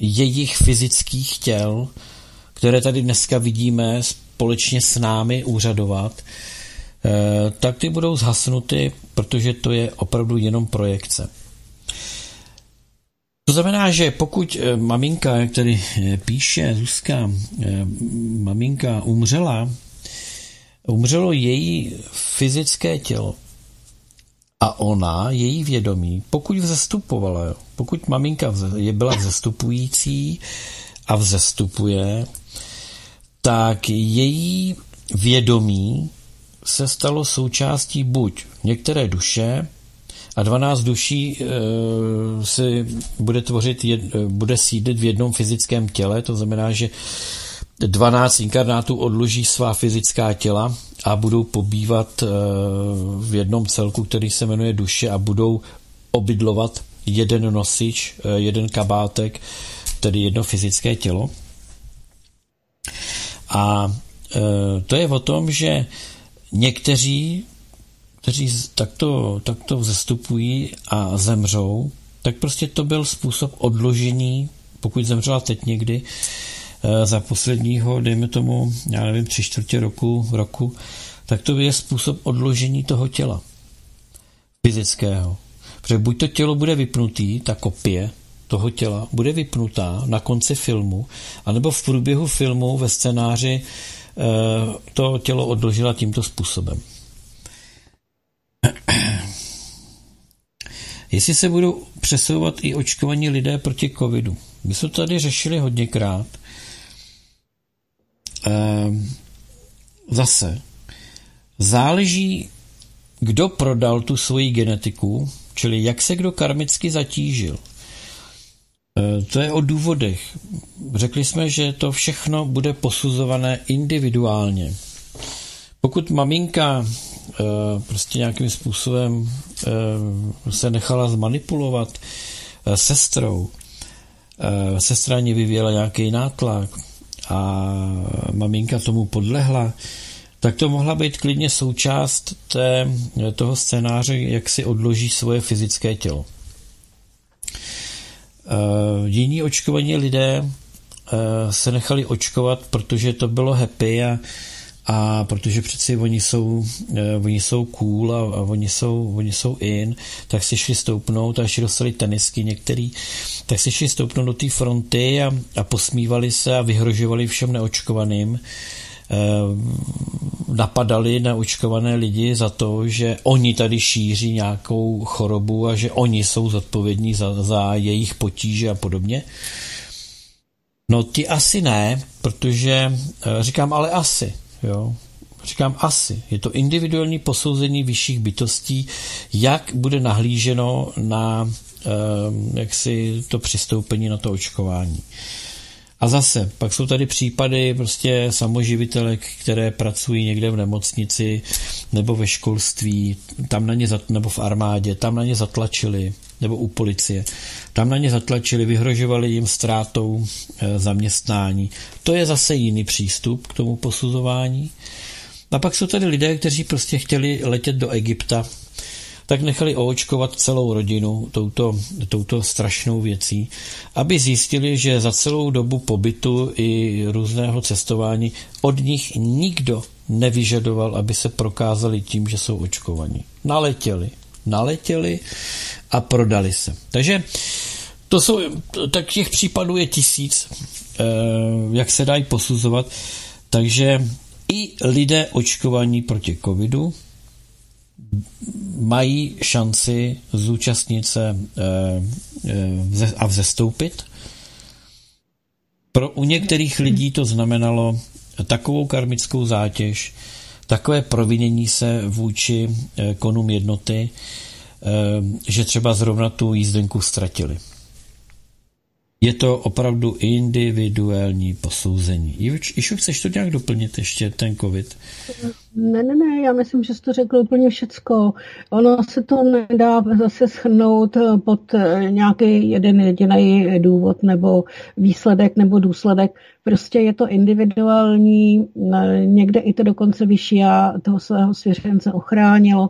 jejich fyzických těl, které tady dneska vidíme společně s námi úřadovat, e, tak ty budou zhasnuty, protože to je opravdu jenom projekce. To znamená, že pokud e, maminka, jak tady píše Zuzka, maminka umřela, umřelo její fyzické tělo, a ona, její vědomí, pokud vzestupovala, pokud maminka je byla vzestupující a vzestupuje, tak její vědomí se stalo součástí buď některé duše, a 12 duší e, si bude tvořit, jed, bude sídlit v jednom fyzickém těle, to znamená, že 12 inkarnátů odloží svá fyzická těla a budou pobývat eh, v jednom celku, který se jmenuje duše a budou obydlovat jeden nosič, eh, jeden kabátek, tedy jedno fyzické tělo. A eh, to je o tom, že někteří, kteří takto, takto vzestupují a zemřou, tak prostě to byl způsob odložení, pokud zemřela teď někdy, Eh, za posledního, dejme tomu, já nevím, tři čtvrtě roku, roku, tak to je způsob odložení toho těla fyzického. Protože buď to tělo bude vypnutý, ta kopie toho těla bude vypnutá na konci filmu, anebo v průběhu filmu ve scénáři eh, to tělo odložila tímto způsobem. Jestli se budou přesouvat i očkovaní lidé proti covidu. My jsme tady řešili hodněkrát Ehm, zase záleží, kdo prodal tu svoji genetiku, čili jak se kdo karmicky zatížil. Ehm, to je o důvodech. Řekli jsme, že to všechno bude posuzované individuálně. Pokud maminka prostě nějakým způsobem se nechala zmanipulovat sestrou, sestra ní vyvíjela nějaký nátlak, a maminka tomu podlehla, tak to mohla být klidně součást té, toho scénáře, jak si odloží svoje fyzické tělo. Jiní očkovaní lidé se nechali očkovat, protože to bylo happy a, a protože přeci oni jsou, uh, oni jsou cool a, a oni, jsou, oni jsou in, tak si šli stoupnout a ještě dostali tenisky některý, tak si šli stoupnout do té fronty a, a posmívali se a vyhrožovali všem neočkovaným. E, napadali neočkované lidi za to, že oni tady šíří nějakou chorobu a že oni jsou zodpovědní za, za jejich potíže a podobně. No ti asi ne, protože e, říkám ale asi, jo. Říkám asi. Je to individuální posouzení vyšších bytostí, jak bude nahlíženo na Ehm, jaksi to přistoupení na to očkování. A zase, pak jsou tady případy prostě samoživitelek, které pracují někde v nemocnici nebo ve školství, tam na ně, nebo v armádě, tam na ně zatlačili, nebo u policie, tam na ně zatlačili, vyhrožovali jim ztrátou e, zaměstnání. To je zase jiný přístup k tomu posuzování. A pak jsou tady lidé, kteří prostě chtěli letět do Egypta tak nechali oočkovat celou rodinu touto, touto strašnou věcí, aby zjistili, že za celou dobu pobytu i různého cestování od nich nikdo nevyžadoval, aby se prokázali tím, že jsou očkovaní. Naletěli. Naletěli a prodali se. Takže to jsou, tak těch případů je tisíc, eh, jak se dají posuzovat. Takže i lidé očkovaní proti covidu mají šanci zúčastnit se eh, a vzestoupit. Pro u některých lidí to znamenalo takovou karmickou zátěž, takové provinění se vůči eh, konům jednoty, eh, že třeba zrovna tu jízdenku ztratili. Je to opravdu individuální posouzení. Išu, chceš to nějak doplnit ještě, ten covid? Ne, ne, ne, já myslím, že jsi to řekl úplně všecko. Ono se to nedá zase schrnout pod nějaký jeden jediný důvod nebo výsledek nebo důsledek. Prostě je to individuální, někde i to dokonce vyšší a toho svého svěřence ochránilo.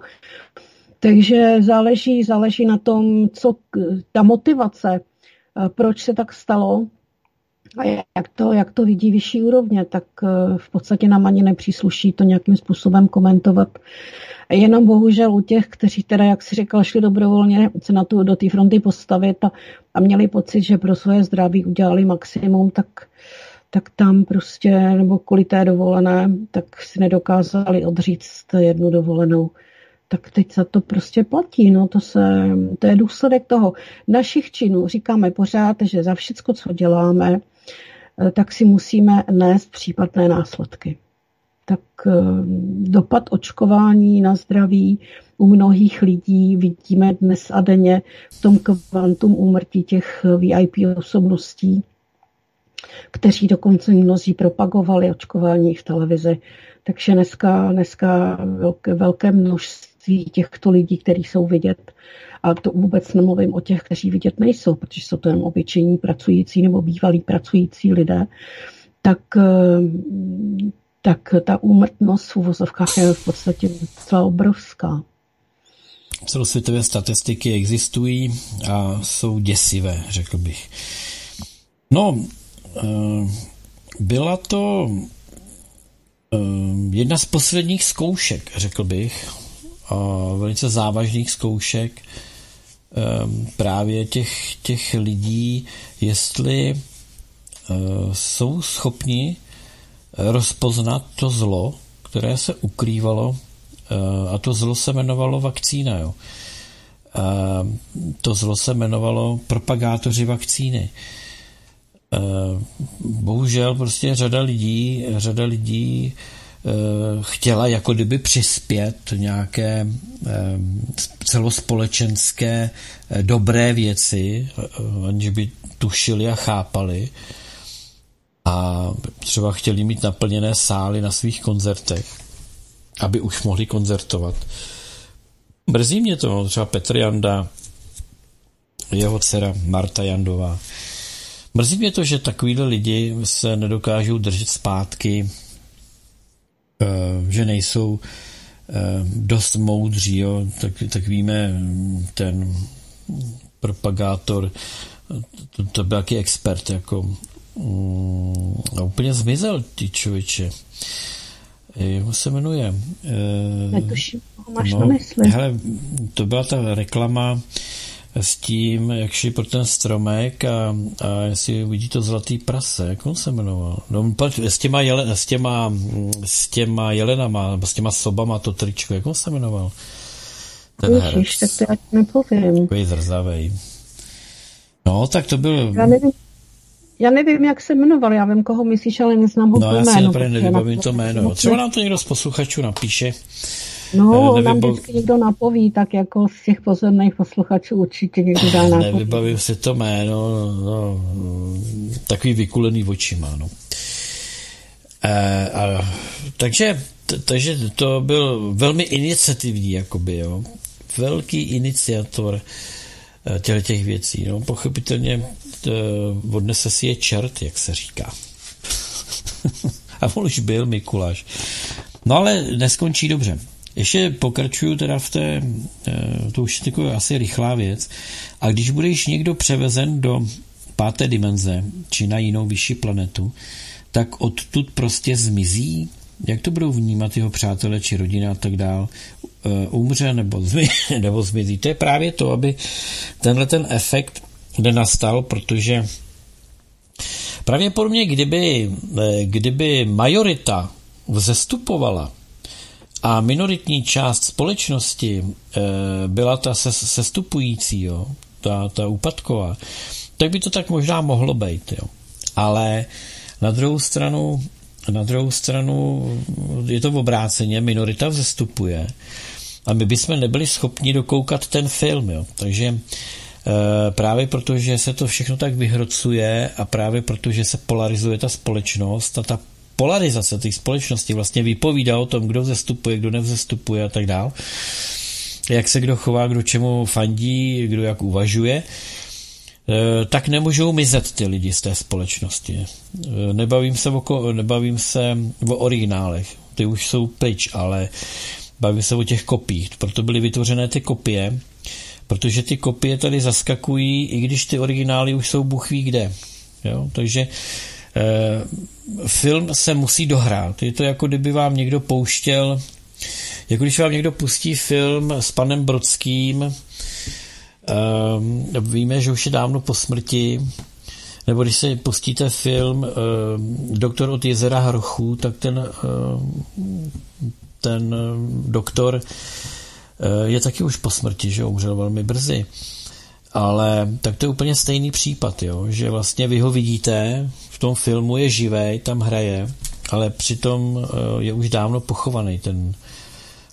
Takže záleží, záleží na tom, co ta motivace, Eh, proč se tak stalo? A jak to, jak to vidí vyšší úrovně, tak eh, v podstatě nám ani nepřísluší to nějakým způsobem komentovat. Jenom bohužel u těch, kteří teda, jak si říkal, šli dobrovolně se na tu, do té fronty postavit a, a měli pocit, že pro svoje zdraví udělali maximum, tak, tak tam prostě, nebo kvůli té dovolené, tak si nedokázali odříct jednu dovolenou tak teď za to prostě platí. No, to, se, to je důsledek toho. Našich činů říkáme pořád, že za všecko, co děláme, eh, tak si musíme nést případné následky. Tak eh, dopad očkování na zdraví u mnohých lidí vidíme dnes a denně v tom kvantum úmrtí těch VIP osobností, kteří dokonce mnozí propagovali očkování v televizi. Takže dneska, dneska velké, velké množství množství těchto lidí, kteří jsou vidět. A to vůbec nemluvím o těch, kteří vidět nejsou, protože jsou to jen obyčejní pracující nebo bývalí pracující lidé, tak, eh, tak ta úmrtnost v uvozovkách je v podstatě docela obrovská. Celosvětové statistiky existují a jsou děsivé, řekl bych. No, eh, byla to eh, jedna z posledních zkoušek, řekl bych, velice závažných zkoušek ehm, právě těch, těch lidí, jestli eh, jsou schopni rozpoznat to zlo, které se ukrývalo, eh, a to zlo se jmenovalo vakcína. Jo. To zlo se jmenovalo propagátoři vakcíny. Eh, bohužel prostě řada lidí, řada lidí chtěla jako kdyby přispět nějaké eh, celospolečenské eh, dobré věci, aniž by tušili a chápali. A třeba chtěli mít naplněné sály na svých koncertech, aby už mohli koncertovat. Mrzí mě to, třeba Petr Janda, jeho dcera Marta Jandová. Mrzí mě to, že takovýhle lidi se nedokážou držet zpátky Eh, že nejsou eh, dost moudří, jo, tak, tak víme, ten propagátor, to, to byl jaký expert, jako mm, a úplně zmizel ty člověče. Jak se jmenuje? Netuším, máš no, na mysli. Hele, to byla ta reklama s tím, jak šli pro ten stromek a, a jestli vidí to zlatý prase, jak on se jmenoval? No, s těma, jele, s těma, s těma jelenama, nebo s těma sobama to tričko, jak on se jmenoval? Ten Ježiš, tak to já nepovím. Takový zrzavej. No, tak to byl... Já nevím, já nevím, jak se jmenoval, já vím, koho myslíš, ale neznám ho No, já si nevybavím to jméno. Třeba nám to někdo z posluchačů napíše. No, nevím, nám vždycky někdo napoví, tak jako z těch pozorných posluchačů určitě někdo dá napoví. Nevybavím si to jméno, no, takový vykulený očima, no. E, a, takže, t, takže to byl velmi iniciativní, jakoby, jo. Velký iniciator e, těchto těch věcí, no. Pochopitelně t, odnese si je čert, jak se říká. a on už byl Mikuláš. No ale neskončí dobře. Ještě pokračuju teda v té, eh, to už je asi rychlá věc, a když budeš někdo převezen do páté dimenze, či na jinou vyšší planetu, tak odtud prostě zmizí, jak to budou vnímat jeho přátelé či rodina a tak dál, eh, umře nebo, zmizí, nebo zmizí. To je právě to, aby tenhle ten efekt nenastal, protože pravděpodobně kdyby, eh, kdyby majorita vzestupovala a minoritní část společnosti eh, byla ta sestupující, jo, ta, ta úpadková, tak by to tak možná mohlo být. Jo. Ale na druhou stranu na druhou stranu je to v obráceně, minorita vzestupuje a my bychom nebyli schopni dokoukat ten film. Jo. Takže e, právě protože se to všechno tak vyhrocuje a právě protože se polarizuje ta společnost a ta polarizace té společnosti vlastně vypovídá o tom, kdo vzestupuje, kdo nevzestupuje a tak dál, jak se kdo chová, kdo čemu fandí, kdo jak uvažuje, Eh, tak nemůžou mizet ty lidi z té společnosti. Eh, nebavím se o, nebavím se o originálech, ty už jsou pryč, ale bavím se o těch kopiích. Proto byly vytvořené ty kopie, protože ty kopie tady zaskakují, i když ty originály už jsou buchví kde. Jo? Takže film se musí dohrát. Je to jako kdyby vám někdo pouštěl, jako když vám někdo pustí film s panem Brodským, Um, víme, že už je dávno po smrti, nebo když se pustíte film um, Doktor od jezera Hrochů, tak ten, ten doktor je taky už po smrti, že umřel velmi brzy. Ale tak to je úplně stejný případ, jo? že vlastně vy ho vidíte, tom filmu je živý, tam hraje, ale přitom uh, je už dávno pochovaný ten,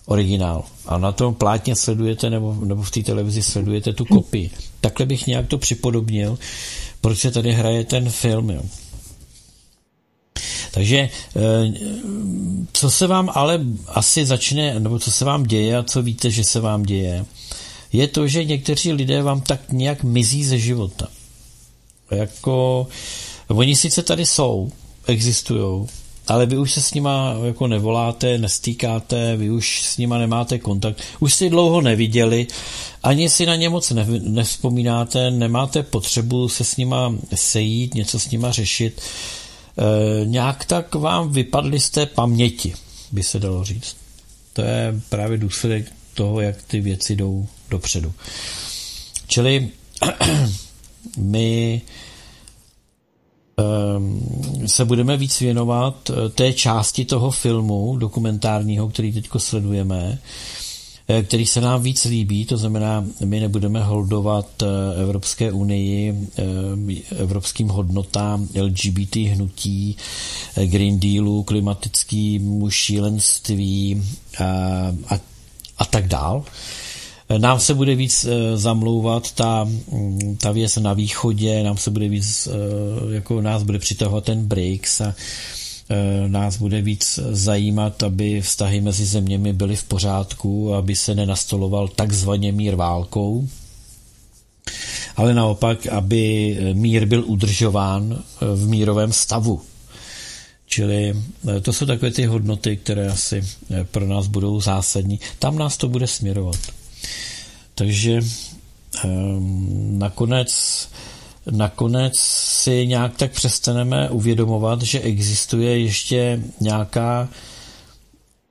originál. A na tom plátně sledujete, nebo, nebo v té televizi sledujete tu kopii. Takhle bych nějak to připodobnil, proč se tady hraje ten film. Jo. Takže eh, co se vám ale asi začne, nebo co se vám děje a co víte, že se vám děje, je to, že někteří lidé vám tak nějak mizí ze života. Jako, oni sice tady jsou, existují, ale vy už se s nima jako nevoláte, nestýkáte, vy už s nima nemáte kontakt, už si dlouho neviděli, ani si na ně moc ne, nevzpomínáte, nemáte potřebu se s nima sejít, něco s nima řešit. E, nějak tak vám vypadly z té paměti, by se dalo říct. To je právě důsledek toho, jak ty věci jdou dopředu. Čili my se budeme víc věnovat eh, té části toho filmu dokumentárního, který teď sledujeme, eh, který se nám víc líbí, to znamená, my nebudeme holdovat eh, Evropské unii, evropským hodnotám LGBT hnutí, Green Dealu, klimatickým šílenství a, a, a tak dál. Nám se bude víc eh, zamlouvat ta, mm, ta věc na východě, nám se bude víc, eh, jako nás bude přitahovat ten BRICS a eh, nás bude víc zajímat, aby vztahy mezi zeměmi byly v pořádku, aby se nenastoloval takzvaně mír válkou, ale naopak, aby mír byl udržován v mírovém stavu. Čili to jsou takové ty hodnoty, které asi pro nás budou zásadní. Tam nás to bude směrovat. Takže um, nakonec, nakonec si nějak tak přestaneme uvědomovat, že existuje ještě nějaká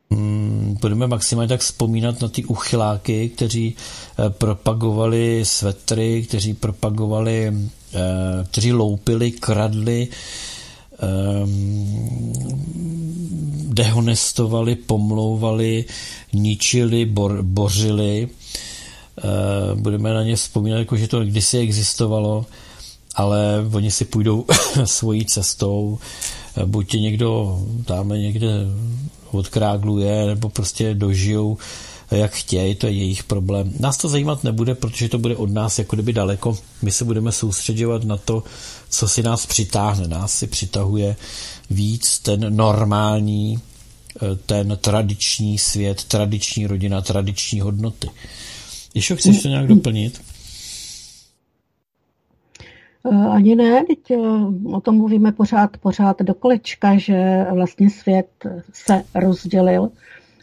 um, budeme maximálně tak vzpomínat na ty uchyláky, kteří uh, propagovali svetry, kteří propagovali, uh, kteří loupili, kradli, dehonestovali, pomlouvali, ničili, bor, bořili. Eh, budeme na ně vzpomínat, jako že to kdysi existovalo, ale oni si půjdou svojí cestou, eh, buď někdo dáme někde odkrágluje, nebo prostě dožijou jak chtějí, to je jejich problém. Nás to zajímat nebude, protože to bude od nás jako kdyby daleko. My se budeme soustředovat na to, co si nás přitáhne. Nás si přitahuje víc ten normální, ten tradiční svět, tradiční rodina, tradiční hodnoty. Ještě chceš to nějak doplnit? Eh, ani ne, teď eh, o tom mluvíme pořád, pořád do kolečka, že vlastně svět se rozdělil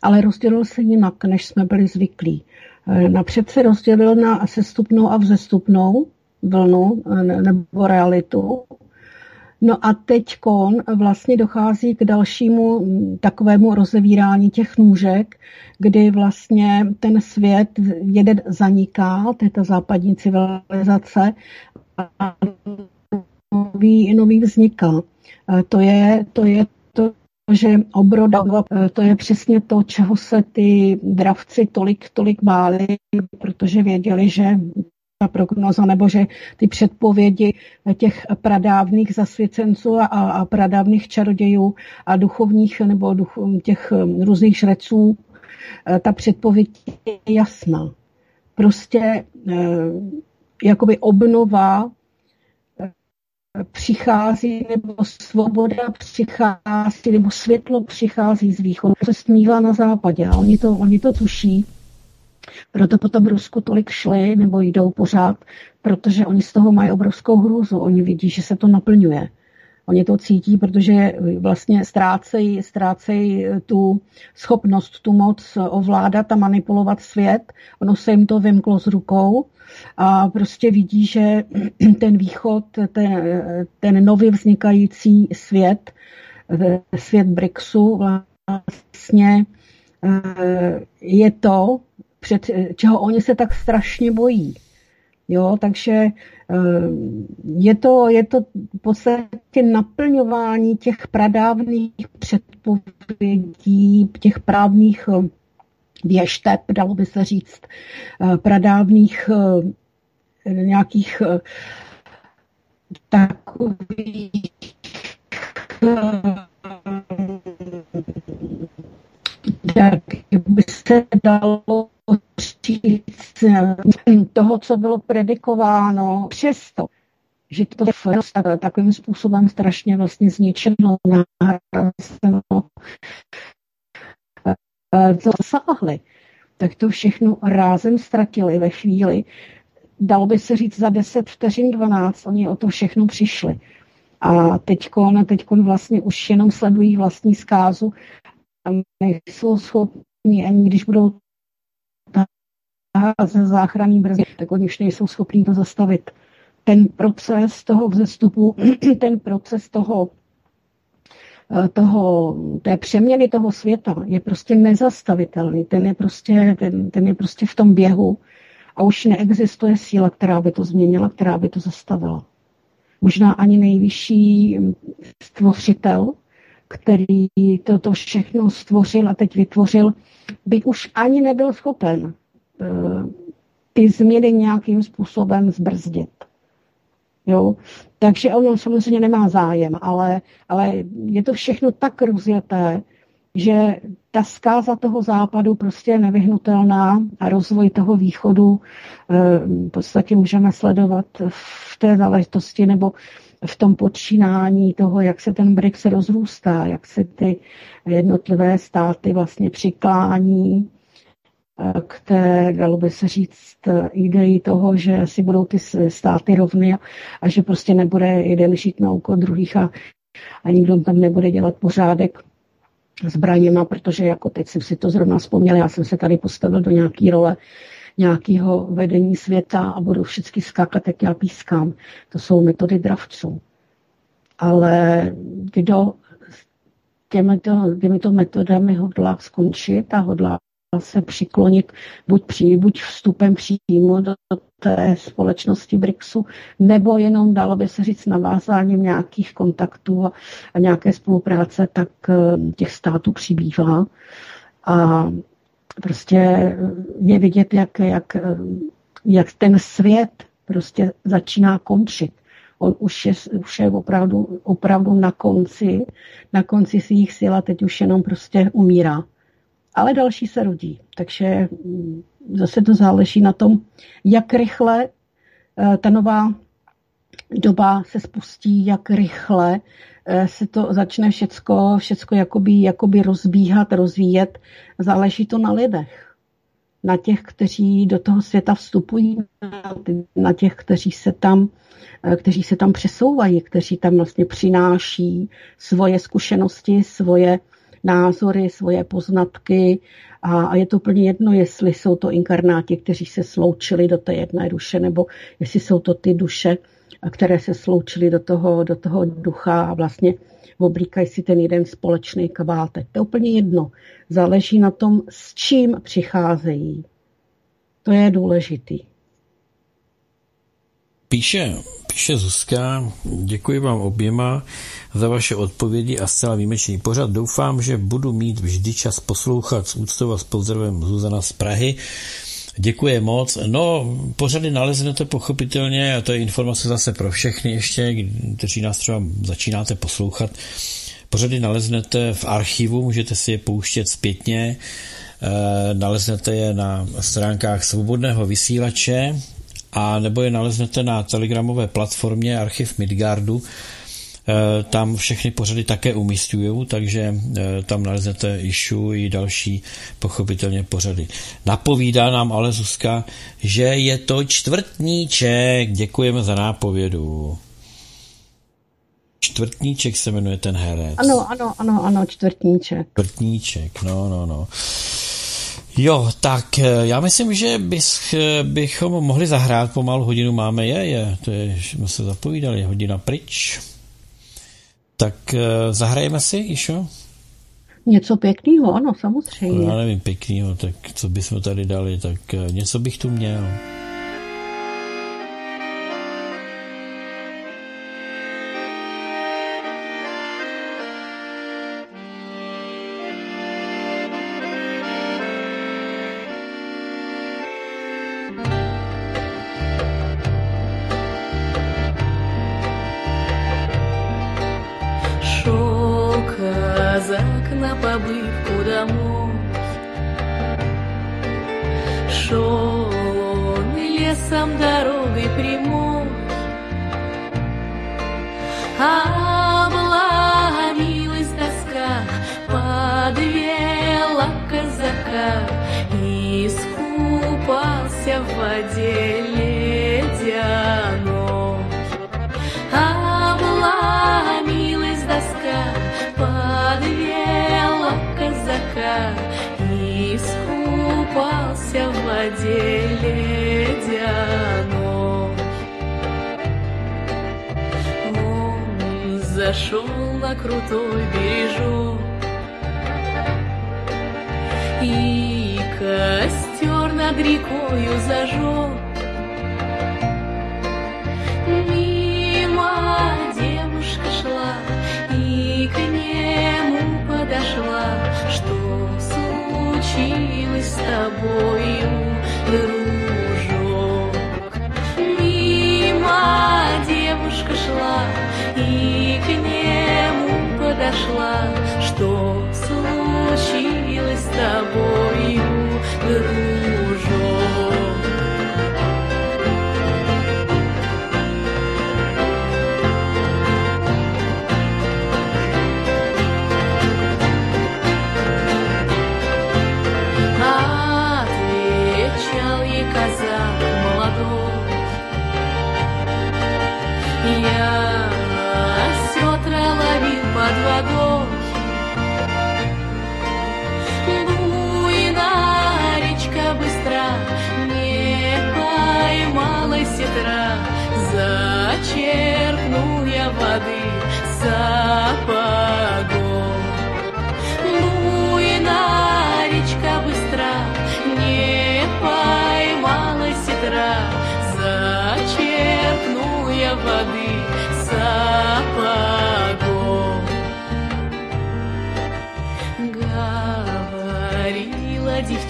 ale rozdělil se jinak, než jsme byli zvyklí. Napřed se rozdělil na sestupnou a vzestupnou vlnu nebo realitu. No a teď vlastně dochází k dalšímu takovému rozevírání těch nůžek, kdy vlastně ten svět jeden zaniká, to je ta západní civilizace, a nový, nový vzniká. To je, to je že obroda, to je přesně to, čeho se ty dravci tolik, tolik báli, protože věděli, že ta prognoza nebo že ty předpovědi těch pradávných zasvěcenců a, a pradávných čarodějů a duchovních nebo duch, těch různých šreců, eh, ta předpověď je jasná. Prostě eh, jakoby obnova eh, přichází, nebo svoboda přichází, nebo světlo přichází z východu, se smívá na západě a oni to, oni to tuší proto potom Rusku tolik šli nebo jdou pořád, protože oni z toho mají obrovskou hrůzu. Oni vidí, že se to naplňuje. Oni to cítí, protože vlastně ztrácejí, ztrácejí tu schopnost, tu moc ovládat a manipulovat svět. Ono se jim to vymklo z rukou a prostě vidí, že ten východ, ten, ten nově vznikající svět, svět BRICSu vlastně eh, je to, před čeho oni se tak strašně bojí. Jo, takže eh, je to, je to v podstatě naplňování těch pradávných předpovědí, těch právních eh, věšteb, dalo by se říct, eh, pradávných nějakých takových jak by se dalo říct toho, co bylo predikováno, přesto, že to takovým způsobem strašně vlastně zničeno, narazeno, zasáhli, tak to všechno rázem ztratili ve chvíli, dalo by se říct za 10 vteřin 12, oni o to všechno přišli. A teďkon, teďkon vlastně už jenom sledují vlastní zkázu a nejsou schopni, ani když budou ze záchranní brzdy, tak oni už nejsou schopní to zastavit. Ten proces toho vzestupu, ten proces toho, eh, toho, té přeměny toho světa je prostě nezastavitelný. Ten je prostě, ten, ten je prostě v tom běhu a už neexistuje síla, která by to změnila, která by to zastavila. Možná ani nejvyšší stvořitel, který toto všechno stvořil a teď vytvořil, by už ani nebyl schopen ty změny nějakým způsobem zbrzdit. Jo? Takže on samozřejmě nemá zájem, ale, ale je to všechno tak rozjeté, že ta zkáza toho západu prostě je nevyhnutelná a rozvoj toho východu eh, v podstatě můžeme sledovat v té záležitosti nebo v tom počínání toho, jak se ten BRICS rozrůstá, jak se ty jednotlivé státy vlastně přiklání k té, dalo by se říct, ideji toho, že si budou ty státy rovny a že prostě nebude jeden žít na úkol druhých a, a nikdo tam nebude dělat pořádek zbraněma, protože jako teď jsem si to zrovna vzpomněl, já jsem se tady postavil do nějaké role nějakého vedení světa a budu všichni skákat, jak já pískám. To jsou metody dravců. Ale kdo těmito, těmito metodami hodlá skončit a hodlá se přiklonit buď, při, buď vstupem přímo do té společnosti BRICSu, nebo jenom, dalo by se říct, navázáním nějakých kontaktů a, a nějaké spolupráce, tak eh, těch států přibývá. A prostě je vidět, jak, jak, jak ten svět prostě začíná končit. On už je, už je opravdu, opravdu na konci, na konci svých sil a teď už jenom prostě umírá ale další se rodí. Takže mm, zase to záleží na tom, jak rychle eh, ta nová doba se spustí, jak rychle eh, se to začne všecko, všecko jakoby, jakoby rozbíhat, rozvíjet. Záleží to na lidech. Na těch, kteří do toho světa vstupují, na těch, kteří se tam, eh, kteří se tam přesouvají, kteří tam vlastně přináší svoje zkušenosti, svoje názory, svoje poznatky a, a je to úplně jedno, jestli jsou to inkarnáti, kteří se sloučili do té jedné duše, nebo jestli jsou to ty duše, které se sloučily do toho, do toho ducha a vlastně oblíkají si ten jeden společný kabátek. To je úplně jedno. Záleží na tom, s čím přicházejí. To je důležitý. Píše, píše Zuzka, děkuji vám oběma za vaše odpovědi a zcela výjimečný pořad. Doufám, že budu mít vždy čas poslouchat s úctou a s pozdravem Zuzana z Prahy. Děkuji moc. No, pořady naleznete pochopitelně, a to je informace zase pro všechny ještě, kteří nás třeba začínáte poslouchat. Pořady naleznete v archivu, můžete si je pouštět zpětně. E, naleznete je na stránkách svobodného vysílače a nebo je naleznete na telegramové platformě Archiv Midgardu. E, tam všechny pořady také umístují, takže e, tam naleznete išu i další pochopitelně pořady. Napovídá nám ale Zuzka, že je to čtvrtníček. Děkujeme za nápovědu. Čtvrtníček se jmenuje ten herec. Ano, ano, ano, ano, čtvrtníček. Čtvrtníček, no, no, no. Jo, tak eh, já myslím, že bys, eh, bychom mohli zahrát pomalu hodinu máme je, je, to je, jsme se zapovídali, hodina pryč. Tak eh, zahrajeme si, Išo? Něco pěkného, ano, samozřejmě. No, já nevím, pěkného, tak co bychom tady dali, tak něco bych tu měl.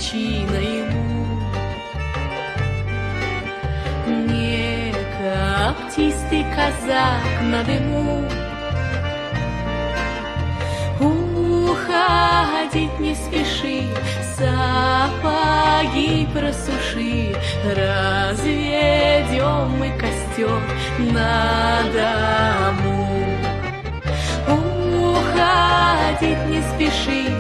причина ему. Не когтистый казак на дыму, Уходить не спеши, сапоги просуши, Разведем мы костер на дому. Уходить не спеши,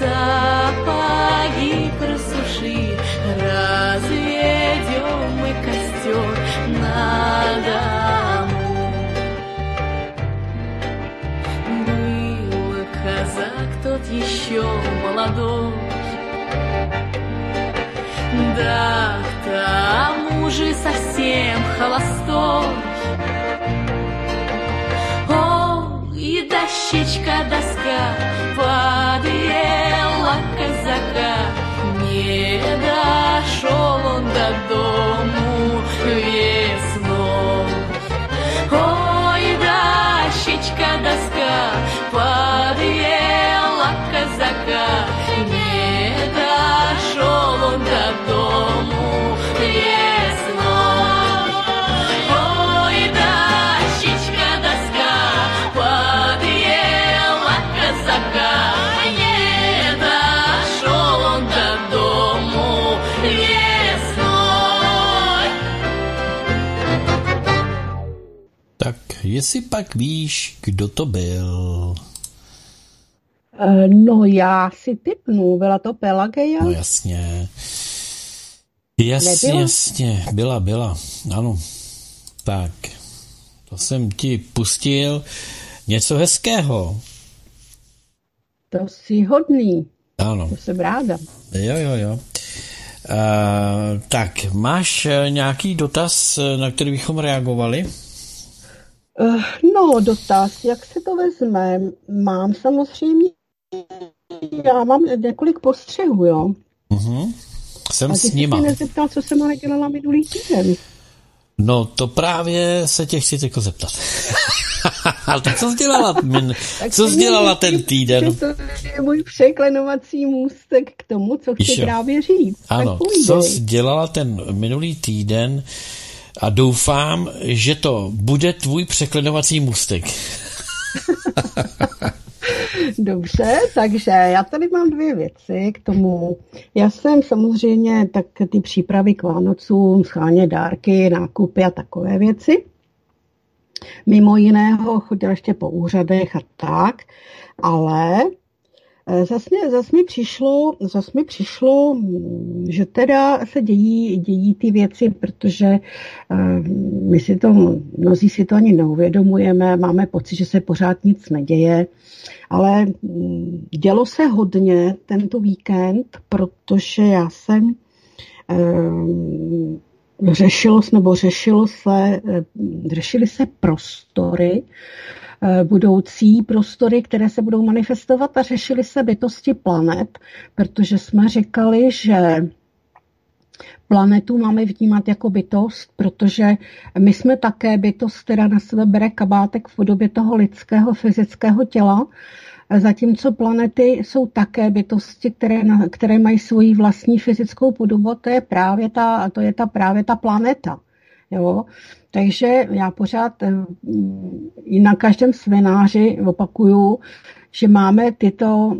сапоги просуши, разведем мы костер на дому. Был казак тот еще молодой, да к тому же совсем холостой. О, и дощечка, доска, воды казака, Не дошел он до дому весной. Ой, дощечка доска подъела jestli pak víš, kdo to byl. Eh, No já si typnu, byla to Pelageja? No jasně. Jasně, Nebyla? jasně, byla, byla, ano. Tak, to jsem ti pustil něco hezkého. To jsi hodný, Ano, to jsem ráda. jo, jo, jo. Uh, tak, máš eh, nějaký dotaz, na který bychom reagovali? Eh, No, dotaz, jak se to vezme? Mám samozřejmě, já mám několik postřehů, jo. Uh-huh. Jsem A s nima. si nezeptal, co jsem ale dělala minulý týden. No, to právě se tě chci jako zeptat. Ale tak co jsi dělala, min, co si jsi dělala ten týden? To je můj překlenovací můstek k tomu, co chci právě říct. Ano, co jsi dělala ten minulý týden a doufám, že to bude tvůj překlenovací můstek. Dobře, takže já tady mám dvě věci k tomu. Já jsem samozřejmě tak ty přípravy k Vánocům, scháně dárky, nákupy a takové věci. Mimo jiného chodila ještě po úřadech a tak, ale zas, mě, zas, mi přišlo, zas mi přišlo, mm, že teda se dějí, dějí ty věci, protože eh, my si to, mnozí si to ani neuvědomujeme, máme pocit, že se pořád nic neděje, ale mm, dělo se hodně tento víkend, protože já jsem eh, řešilo, nebo řešilo se, eh, řešily se prostory, eh, budoucí prostory, které se budou manifestovat a řešily se bytosti planet, protože jsme říkali, že planetu máme vnímat jako bytost, protože my jsme také bytost, která na sebe bere kabátek v podobě toho lidského fyzického těla, zatímco planety jsou také bytosti, které, které mají svoji vlastní fyzickou podobu, to je právě ta, to je ta, právě ta planeta. Jo? Takže já pořád eh, i na každém semináři opakuju, že máme tyto,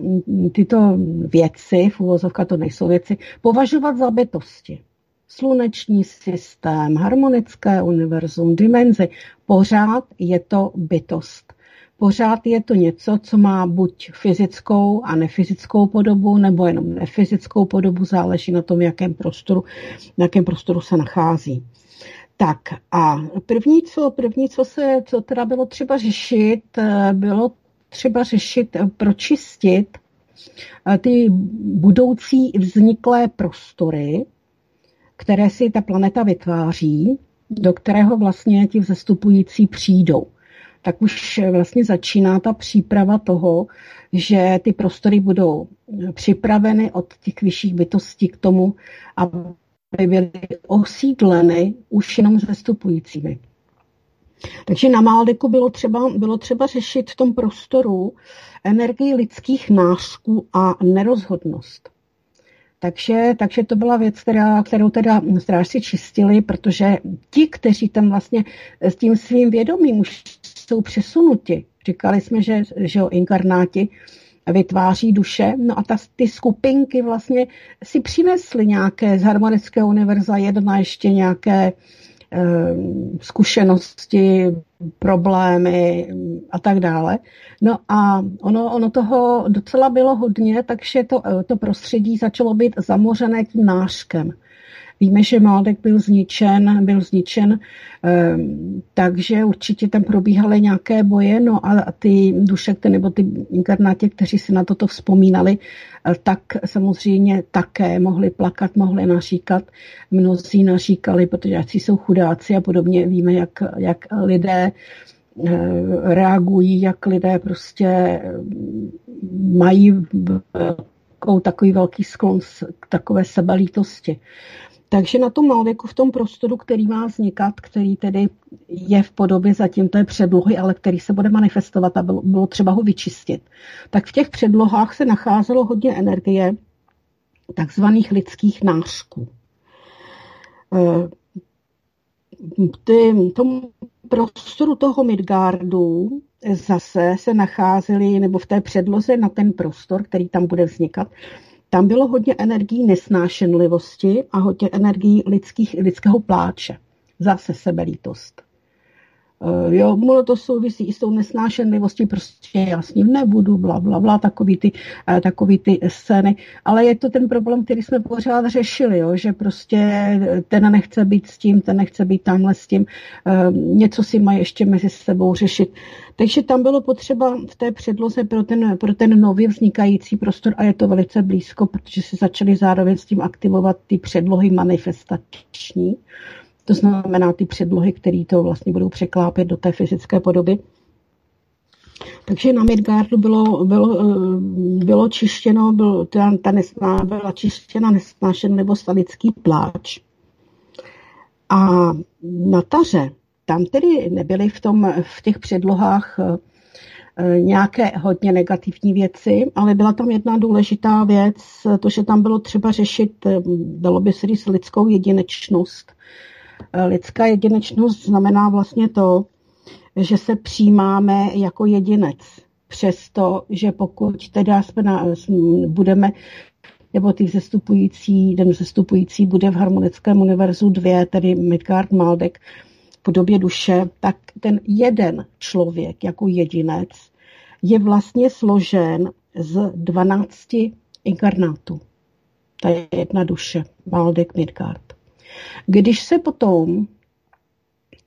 tyto věci, v uvozovka to nejsou věci, považovat za bytosti. Sluneční systém, harmonické univerzum, dimenzi, pořád je to bytost. Pořád je to něco, co má buď fyzickou a nefyzickou podobu, nebo jenom nefyzickou podobu, záleží na tom, v jakém prostoru, na jakém prostoru se nachází. Tak a první, co, první, co se, co teda bylo třeba řešit, eh, bylo třeba řešit, eh, pročistit eh, ty budoucí vzniklé prostory, které si ta planeta vytváří, do kterého vlastně ti vzestupující přijdou. Tak už vlastně začíná ta příprava toho, že ty prostory budou připraveny od těch vyšších bytostí k tomu, aby byly osídleny už jenom vzestupujícími. Takže na Maldeku bylo třeba, bylo třeba řešit v tom prostoru energii lidských nářků a nerozhodnost. Takže, takže to byla věc, která, kterou teda strážci čistili, protože ti, kteří tam vlastně s tím svým vědomím už jsou přesunuti, říkali jsme, že, že jo, inkarnáti vytváří duše, no a ta, ty skupinky vlastně si přinesly nějaké z harmonického univerza jedna ještě nějaké eh, zkušenosti, problémy a tak dále. No a ono, ono toho docela bylo hodně, takže to, to prostředí začalo být zamořené tím nářkem. Víme, že Maldek byl zničen, byl zničen, ehm, takže určitě tam probíhaly nějaké boje, no a ty duše, nebo ty inkarnáti, kteří si na toto vzpomínali, eh, tak samozřejmě také mohli plakat, mohli naříkat. Mnozí naříkali, protože ať jsou chudáci a podobně. Víme, jak, jak lidé eh, reagují, jak lidé prostě mají takový velký sklon k takové sebelítosti. Takže na tom Malvěku v tom prostoru, který má vznikat, který tedy je v podobě zatím té předlohy, ale který se bude manifestovat a bylo, bylo třeba ho vyčistit, tak v těch předlohách se nacházelo hodně energie takzvaných lidských nářků. Eh, ty, tomu prostoru toho Midgardu zase se nacházely, nebo v té předloze na ten prostor, který tam bude vznikat, tam bylo hodně energií nesnášenlivosti a hodně energií lidských, lidského pláče. Zase sebelítost. Uh, jo, ono to souvisí i s tou nesnášenlivostí, prostě já s ním nebudu, bla, bla, bla, takový ty, uh, takový ty scény. Ale je to ten problém, který jsme pořád řešili, jo, že prostě ten nechce být s tím, ten nechce být tamhle s tím, uh, něco si má ještě mezi sebou řešit. Takže tam bylo potřeba v té předloze pro ten, pro ten nově vznikající prostor a je to velice blízko, protože se začaly zároveň s tím aktivovat ty předlohy manifestační. To znamená ty předlohy, které to vlastně budou překlápět do té fyzické podoby. Takže na Midgardu bylo, bylo, bylo čištěno, byl, ta, ta nesná, byla čištěna nebo stalický pláč. A na taře tam tedy nebyly v, tom, v těch předlohách eh, nějaké hodně negativní věci, ale byla tam jedna důležitá věc, to, že tam bylo třeba řešit, eh, dalo by se říct, lidskou jedinečnost. Eh, lidská jedinečnost znamená vlastně to, že se přijímáme jako jedinec. Přesto, že pokud teda jsme na, budeme nebo ty zestupující, ten zestupující bude v harmonickém univerzu dvě, tedy Midgard Maldek, podobě duše, tak ten jeden člověk jako jedinec je vlastně složen z 12 inkarnátů. To je jedna duše, Valdek Midgard. Když se potom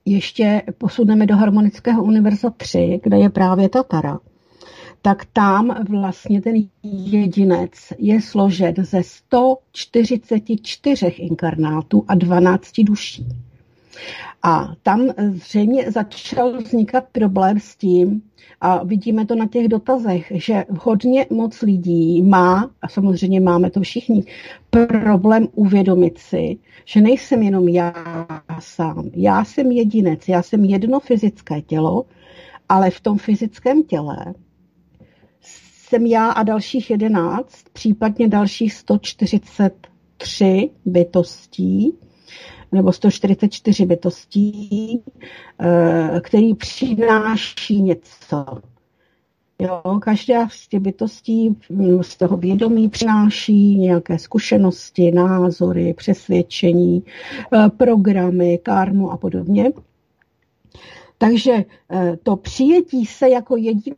ještě posuneme do harmonického univerza 3, kde je právě Tatara, tak tam vlastně ten jedinec je složen ze 144 inkarnátů a 12 duší. A tam zřejmě začal vznikat problém s tím, a vidíme to na těch dotazech, že hodně moc lidí má, a samozřejmě máme to všichni, problém uvědomit si, že nejsem jenom já sám. Já jsem jedinec, já jsem jedno fyzické tělo, ale v tom fyzickém těle jsem já a dalších jedenáct, případně dalších 143 bytostí, nebo 144 bytostí, eh, který přináší něco. Jo, každá z těch bytostí mm, z toho vědomí přináší nějaké zkušenosti, názory, přesvědčení, eh, programy, karmu a podobně. Takže eh, to přijetí se jako jedin,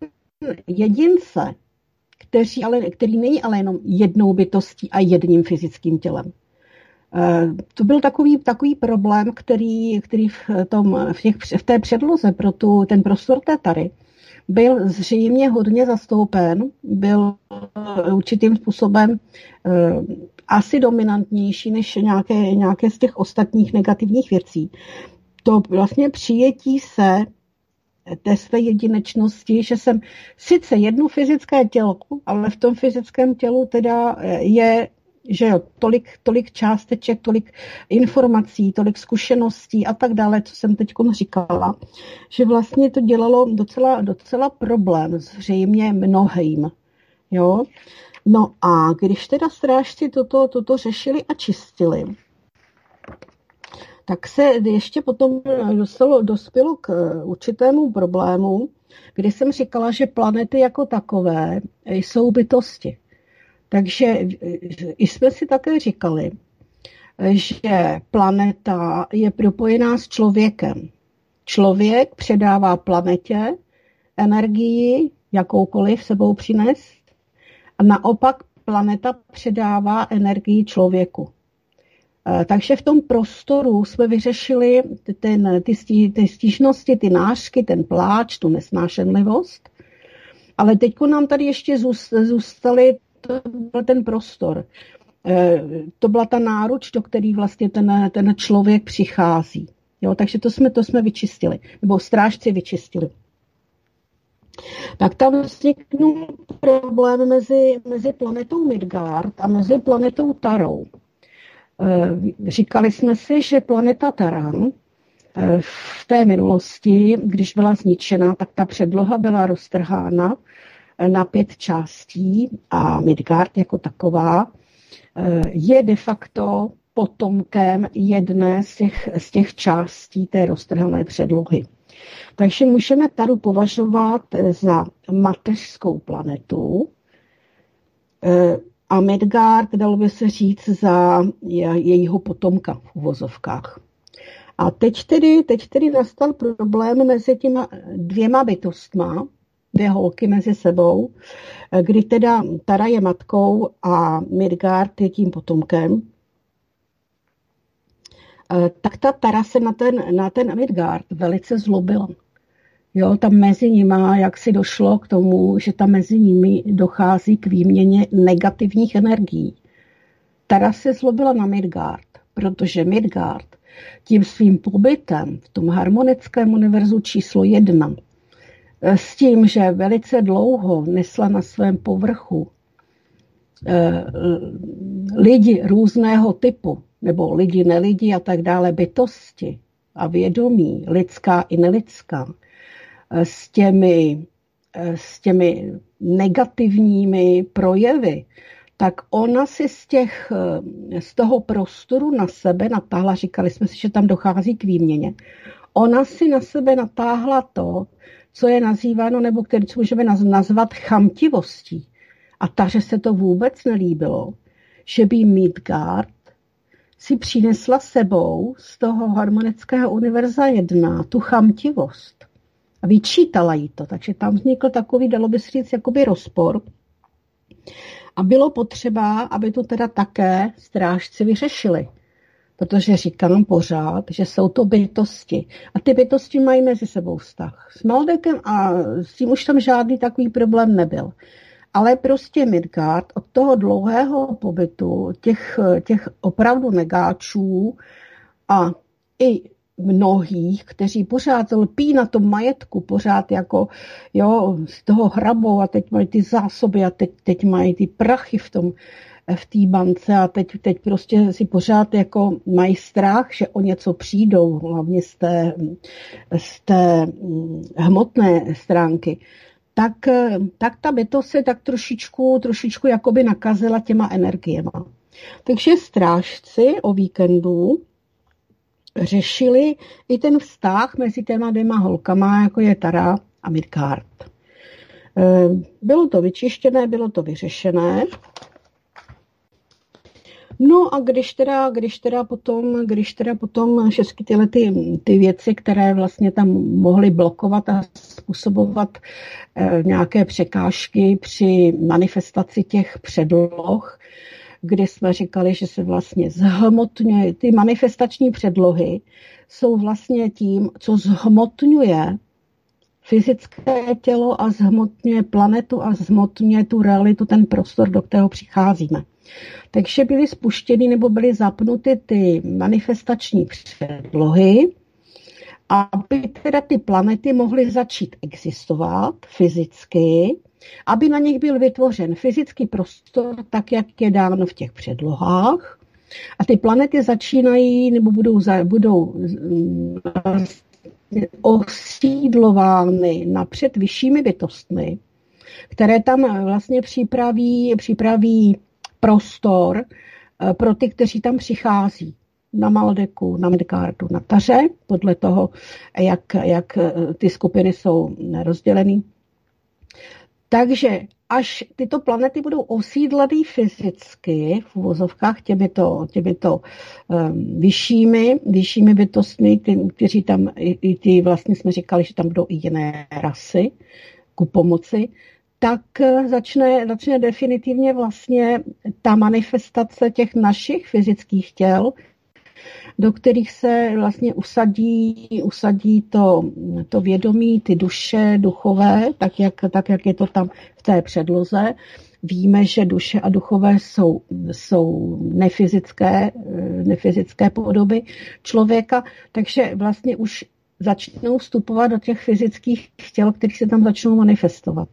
jedince, který, ale, který není ale jenom jednou bytostí a jedním fyzickým tělem. Eh, to byl takový, takový problém, který, který v, tom, v, těch, v té předloze pro tu, ten prostor té tary byl zřejmě hodně zastoupen, byl eh, určitým způsobem eh, asi dominantnější než nějaké, nějaké z těch ostatních negativních věcí. To vlastně přijetí se té své jedinečnosti, že jsem sice jedno fyzické tělo, ale v tom fyzickém tělu teda je že jo, tolik, tolik částeček, tolik informací, tolik zkušeností a tak dále, co jsem teď říkala, že vlastně to dělalo docela, docela problém zřejmě mnohým. Jo? No a když teda strážci toto, toto řešili a čistili, tak se ještě potom dostalo, dospělo k určitému problému, kdy jsem říkala, že planety jako takové jsou bytosti. Takže i jsme si také říkali, že planeta je propojená s člověkem. Člověk předává planetě energii, jakoukoliv sebou přinést, a naopak planeta předává energii člověku. Eh, takže v tom prostoru jsme vyřešili ten, ty, stí, ty stížnosti, ty nářky, ten pláč, tu nesnášenlivost. Ale teď nám tady ještě zůstaly ten prostor. Eh, to byla ta náruč, do který vlastně ten, ten člověk přichází. Jo, takže to jsme, to jsme vyčistili, nebo strážci vyčistili. Tak tam vzniknul problém mezi, mezi planetou Midgard a mezi planetou Tarou. Eh, říkali jsme si, že planeta Taran eh, v té minulosti, když byla zničena, tak ta předloha byla roztrhána na pět částí a Midgard jako taková je de facto potomkem jedné z těch, z těch částí té roztrhané předlohy. Takže můžeme Taru považovat za mateřskou planetu, a Midgard, dalo by se říct, za jejího potomka v uvozovkách. A teď tedy, teď tedy nastal problém mezi těma dvěma bytostma, dvě holky mezi sebou, kdy teda Tara je matkou a Midgard je tím potomkem. Eh, tak ta Tara se na ten, na ten Midgard velice zlobila. Jo, tam mezi nimi, jak si došlo k tomu, že tam mezi nimi dochází k výměně negativních energií. Tara se zlobila na Midgard, protože Midgard tím svým pobytem v tom harmonickém univerzu číslo jedna, eh, s tím, že velice dlouho nesla na svém povrchu eh, lidi různého typu, nebo lidi, nelidi a tak dále, bytosti a vědomí, lidská i nelidská, s těmi, s těmi negativními projevy, tak ona si z, těch, z toho prostoru na sebe natáhla, říkali jsme si, že tam dochází k výměně, ona si na sebe natáhla to, co je nazýváno, nebo který co můžeme nazvat chamtivostí. A takže se to vůbec nelíbilo, že by Midgard si přinesla sebou z toho harmonického univerza jedna tu chamtivost a vyčítala jí to. Takže tam vznikl takový, dalo by se říct, jakoby rozpor. A bylo potřeba, aby to teda také strážci vyřešili. Protože říkám pořád, že jsou to bytosti. A ty bytosti mají mezi sebou vztah. S Maldekem a s tím už tam žádný takový problém nebyl. Ale prostě Midgard od toho dlouhého pobytu těch, těch opravdu negáčů a i mnohých, kteří pořád lpí na tom majetku, pořád jako jo, z toho hrabou a teď mají ty zásoby a teď, teď mají ty prachy v tom, v té bance a teď, teď prostě si pořád jako mají strach, že o něco přijdou, hlavně z té, z té hm, hmotné stránky, tak, tak ta bytost se tak trošičku, trošičku jakoby nakazila těma energiema. Takže strážci o víkendu řešili i ten vztah mezi těma dvěma holkama, jako je Tara a Midgard. Eh, bylo to vyčištěné, bylo to vyřešené. No a když teda, když teda potom, když teda potom všechny tyhle ty, ty věci, které vlastně tam mohly blokovat a způsobovat eh, nějaké překážky při manifestaci těch předloh, kdy jsme říkali, že se vlastně zhmotňuje, ty manifestační předlohy jsou vlastně tím, co zhmotňuje fyzické tělo a zhmotňuje planetu a zhmotňuje tu realitu, ten prostor, do kterého přicházíme. Takže byly spuštěny nebo byly zapnuty ty manifestační předlohy, aby teda ty planety mohly začít existovat fyzicky aby na nich byl vytvořen fyzický prostor, tak jak je dáno v těch předlohách. A ty planety začínají nebo budou, budou mm, osídlovány napřed vyššími bytostmi, které tam vlastně připraví, připraví prostor eh, pro ty, kteří tam přichází na Maldeku, na Midgardu, na Taře, podle toho, jak, jak eh, ty skupiny jsou rozděleny. Takže až tyto planety budou osídleny fyzicky v uvozovkách těmito, těmito um, vyššími, vyššími bytostmi, ty, kteří tam, i, i ty vlastně jsme říkali, že tam budou i jiné rasy ku pomoci, tak eh, začne, začne definitivně vlastně ta manifestace těch našich fyzických těl do kterých se vlastně usadí, usadí to, to vědomí, ty duše duchové, tak jak, tak jak je to tam v té předloze. Víme, že duše a duchové jsou, jsou nefyzické, nefyzické podoby člověka, takže vlastně už začnou vstupovat do těch fyzických těl, kterých se tam začnou manifestovat.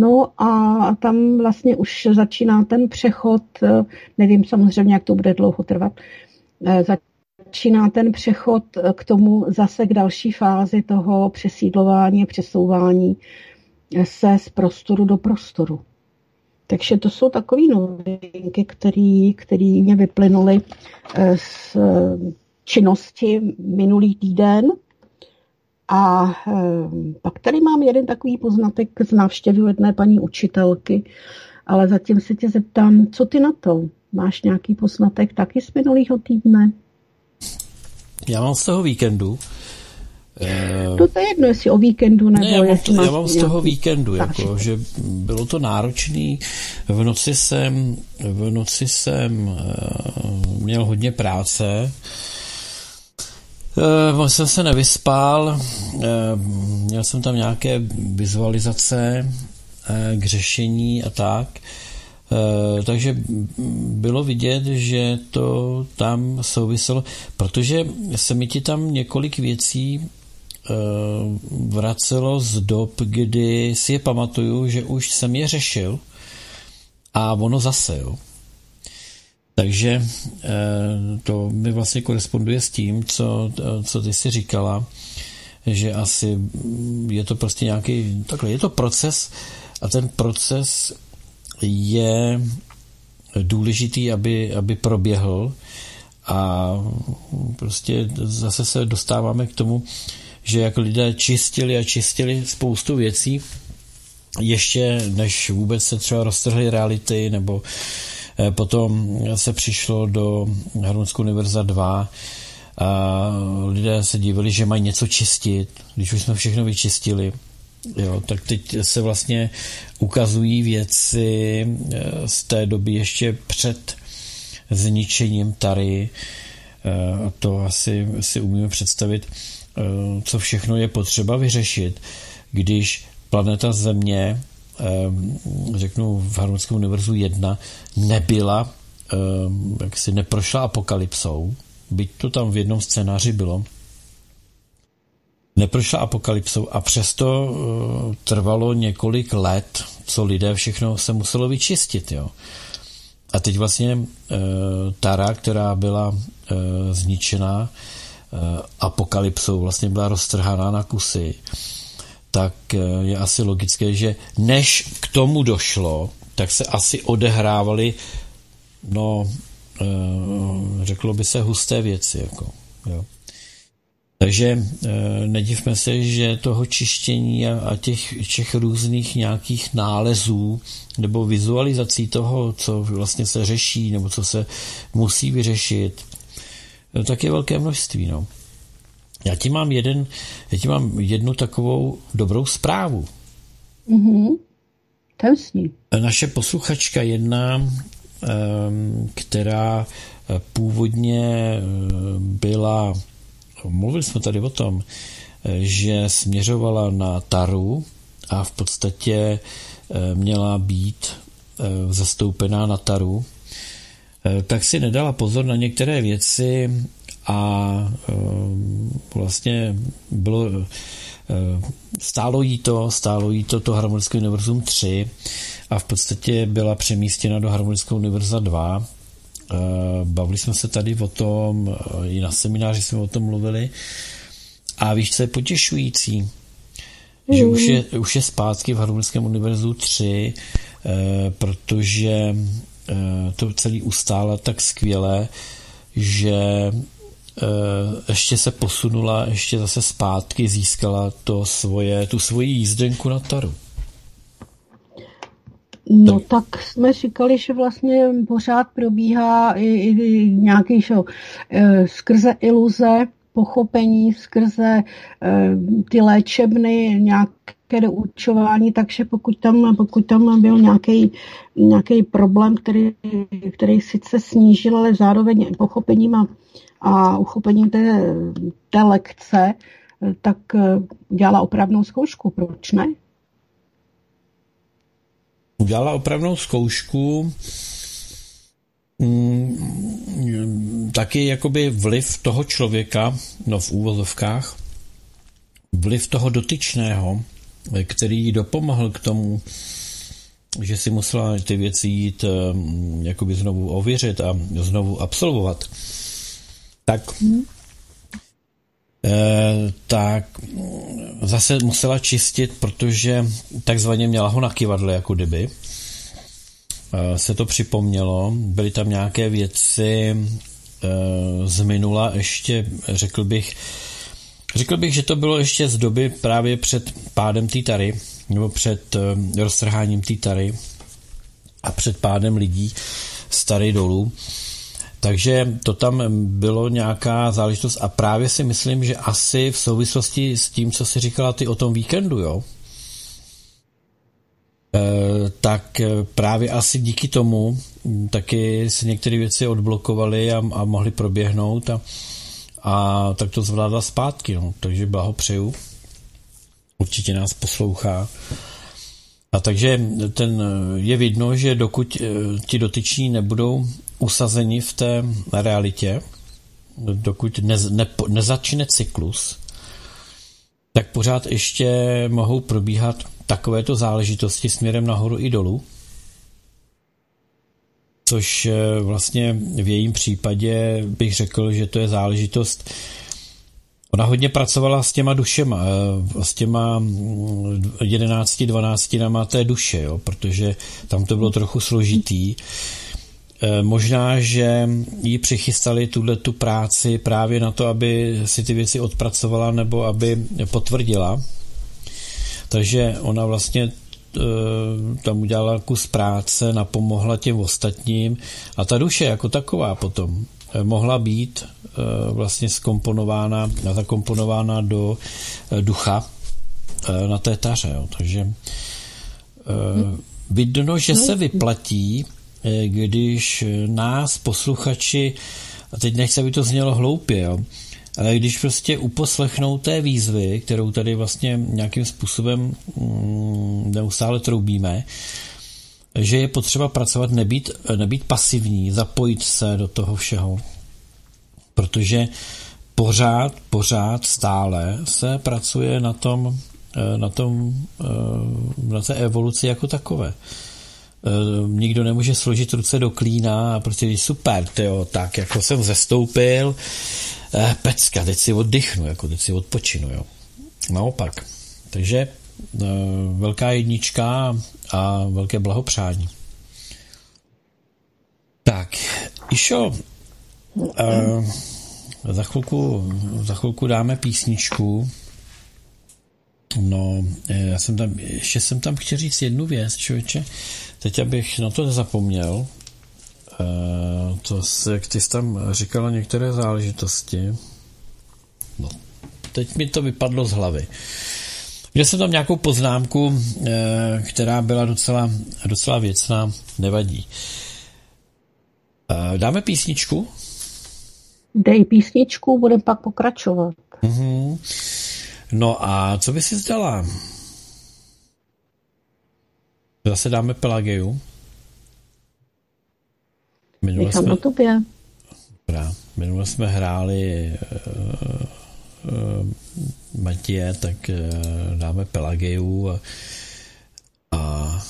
No a tam vlastně už začíná ten přechod, nevím samozřejmě, jak to bude dlouho trvat, začíná ten přechod k tomu zase k další fázi toho přesídlování přesouvání se z prostoru do prostoru. Takže to jsou takové novinky, které mě vyplynuly z činnosti minulý týden. A pak tady mám jeden takový poznatek z návštěvy jedné paní učitelky, ale zatím se tě zeptám, co ty na to? Máš nějaký poznatek taky z minulého týdne? Já mám z toho víkendu. To, to je jedno, jestli o víkendu nebo ne, já mám, to, já mám z toho víkendu, jako, že bylo to náročný. V noci jsem, v noci jsem uh, měl hodně práce. Uh, jsem se nevyspal, uh, měl jsem tam nějaké vizualizace uh, k řešení a tak. Uh, takže bylo vidět, že to tam souviselo, protože se mi ti tam několik věcí eh, vracelo z dob, kdy si je pamatuju, že už jsem je řešil a ono zase, jo. Takže eh, to mi vlastně koresponduje s tím, co, co ty si říkala, že asi je to prostě nějaký, takhle, je to proces a ten proces je důležitý, aby, aby proběhl a prostě zase se dostáváme k tomu, že jak lidé čistili a čistili spoustu věcí, ještě než vůbec se třeba roztrhly reality, nebo eh, potom se přišlo do Harmonskou univerza 2 a lidé se divili, že mají něco čistit, když už jsme všechno vyčistili. Jo, tak teď se vlastně ukazují věci eh, z té doby ještě před zničením Tary. Eh, to asi si umíme představit, eh, co všechno je potřeba vyřešit, když planeta Země, řeknu v Harmonickém univerzu 1, nebyla, jak si neprošla apokalypsou, byť to tam v jednom scénáři bylo, neprošla apokalypsou a přesto uh, trvalo několik let, co lidé všechno se muselo vyčistit. Jo. A teď vlastně uh, Tara, která byla uh, zničená apokalypsou, vlastně byla roztrhaná na kusy, tak uh, je asi logické, že než k tomu došlo, tak se asi odehrávaly no, uh, řeklo by se husté věci. Jako, jo. Takže e, nedivme se, že toho čištění a, těch, těch různých nějakých nálezů nebo vizualizací toho, co vlastně se řeší nebo co se musí vyřešit, tak je velké množství. No. Já ti mám, jeden, já ti mám jednu takovou dobrou zprávu. Mm-hmm. Naše posluchačka jedna, která původně byla mluvili jsme tady o tom, že směřovala na Taru a v podstatě eh, měla být eh, zastoupená na Taru, eh, tak si nedala pozor na některé věci a vlastně bylo stálo jí to, stálo jí to to Harmonické univerzum 3 a v podstatě byla přemístěna do Harmonického univerza 2 Eh, bavili jsme se tady o tom, eh, i na semináři jsme o tom mluvili. A víš, co je potěšující? Že už je, už je zpátky v Harmonickém univerzu 3, eh, protože to celý ustála tak skvěle, že ještě se posunula, ještě zase zpátky získala to svoje, tu svoji jízdenku na Taru. No tak jsme říkali, že vlastně pořád probíhá i, i nějaký show, e, skrze iluze, pochopení, skrze e, ty léčebny, nějaké doučování, takže pokud tam, pokud tam byl nějaký, nějaký problém, který, který sice snížil, ale zároveň pochopením a, a uchopení té, té lekce, tak dělala opravnou zkoušku, proč ne? Udělala opravnou zkoušku, mm, taky jakoby vliv toho člověka, no v úvozovkách, vliv toho dotyčného, který jí dopomohl k tomu, že si musela ty věci jít mm, jakoby znovu ověřit a znovu absolvovat, tak hmm. tak zase musela čistit, protože takzvaně měla ho na kivadle, jako kdyby. Eh, se to připomnělo, byly tam nějaké věci eh, z minula ještě, řekl bych, řekl bych, že to bylo ještě z doby právě před pádem té tary, nebo před eh, roztrháním té tary a před pádem lidí z tary dolů. Takže to tam bylo nějaká záležitost a právě si myslím, že asi v souvislosti s tím, co si říkala ty o tom víkendu, jo, Eh, tak právě asi díky tomu taky se některé věci odblokovaly a, a mohly proběhnout a, a tak to zvládla zpátky. No. Takže blahopřeju. Určitě nás poslouchá. A takže ten eh, je vidno, že dokud ti dotyční nebudou usazeni v té realitě, dokud ne, ne, nezačne cyklus, tak pořád ještě mohou probíhat takovéto záležitosti směrem nahoru i dolů, což eh, vlastně v jejím případě bych řekl, že to je záležitost, Ona hodně pracovala s těma dušema, eh, s těma 11, mm, 12 nama té duše, jo, protože tam to bylo trochu složitý. Eh, možná, že jí přichystali tuhle tu práci právě na to, aby si ty věci odpracovala nebo aby potvrdila takže ona vlastně e, tam udělala kus práce, napomohla těm ostatním a ta duše jako taková potom mohla být e, vlastně skomponována, zakomponována do ducha na té taře. Jo. Takže vidno, že se vyplatí, když nás posluchači, a teď nechci, aby to znělo hloupě, jo, ale když prostě uposlechnou té výzvy, kterou tady vlastně nějakým způsobem mm, neustále troubíme, že je potřeba pracovat, nebýt, nebýt pasivní, zapojit se do toho všeho. Protože pořád, pořád stále se pracuje na tom, eh, na tom, eh, na té evoluci jako takové. Eh, nikdo nemůže složit ruce do klína a prostě super, tyjo, tak jako jsem zestoupil, pecka, teď si oddychnu, jako teď si odpočinu, jo. Naopak. Takže velká jednička a velké blahopřání. Tak, Išo, eh, za chvilku, za chvilku dáme písničku. No, eh, já jsem tam, ještě jsem tam chtěl říct jednu věc, člověče. Teď, abych na to nezapomněl, Eh, to, jak ty jsi tam říkala některé záležitosti, no, teď mi to vypadlo z hlavy. Měl jsem tam nějakou poznámku, eh, která byla docela, docela věcná, nevadí. Eh, dáme písničku? Dej písničku, budeme pak pokračovat. Uh-huh. No a co by si zdala? Zase dáme Pelageu. Minule Nechám jsme, na tobě. Dobrá. Minule jsme hráli uh, Matěje, tak uh, dáme Pelageu a, a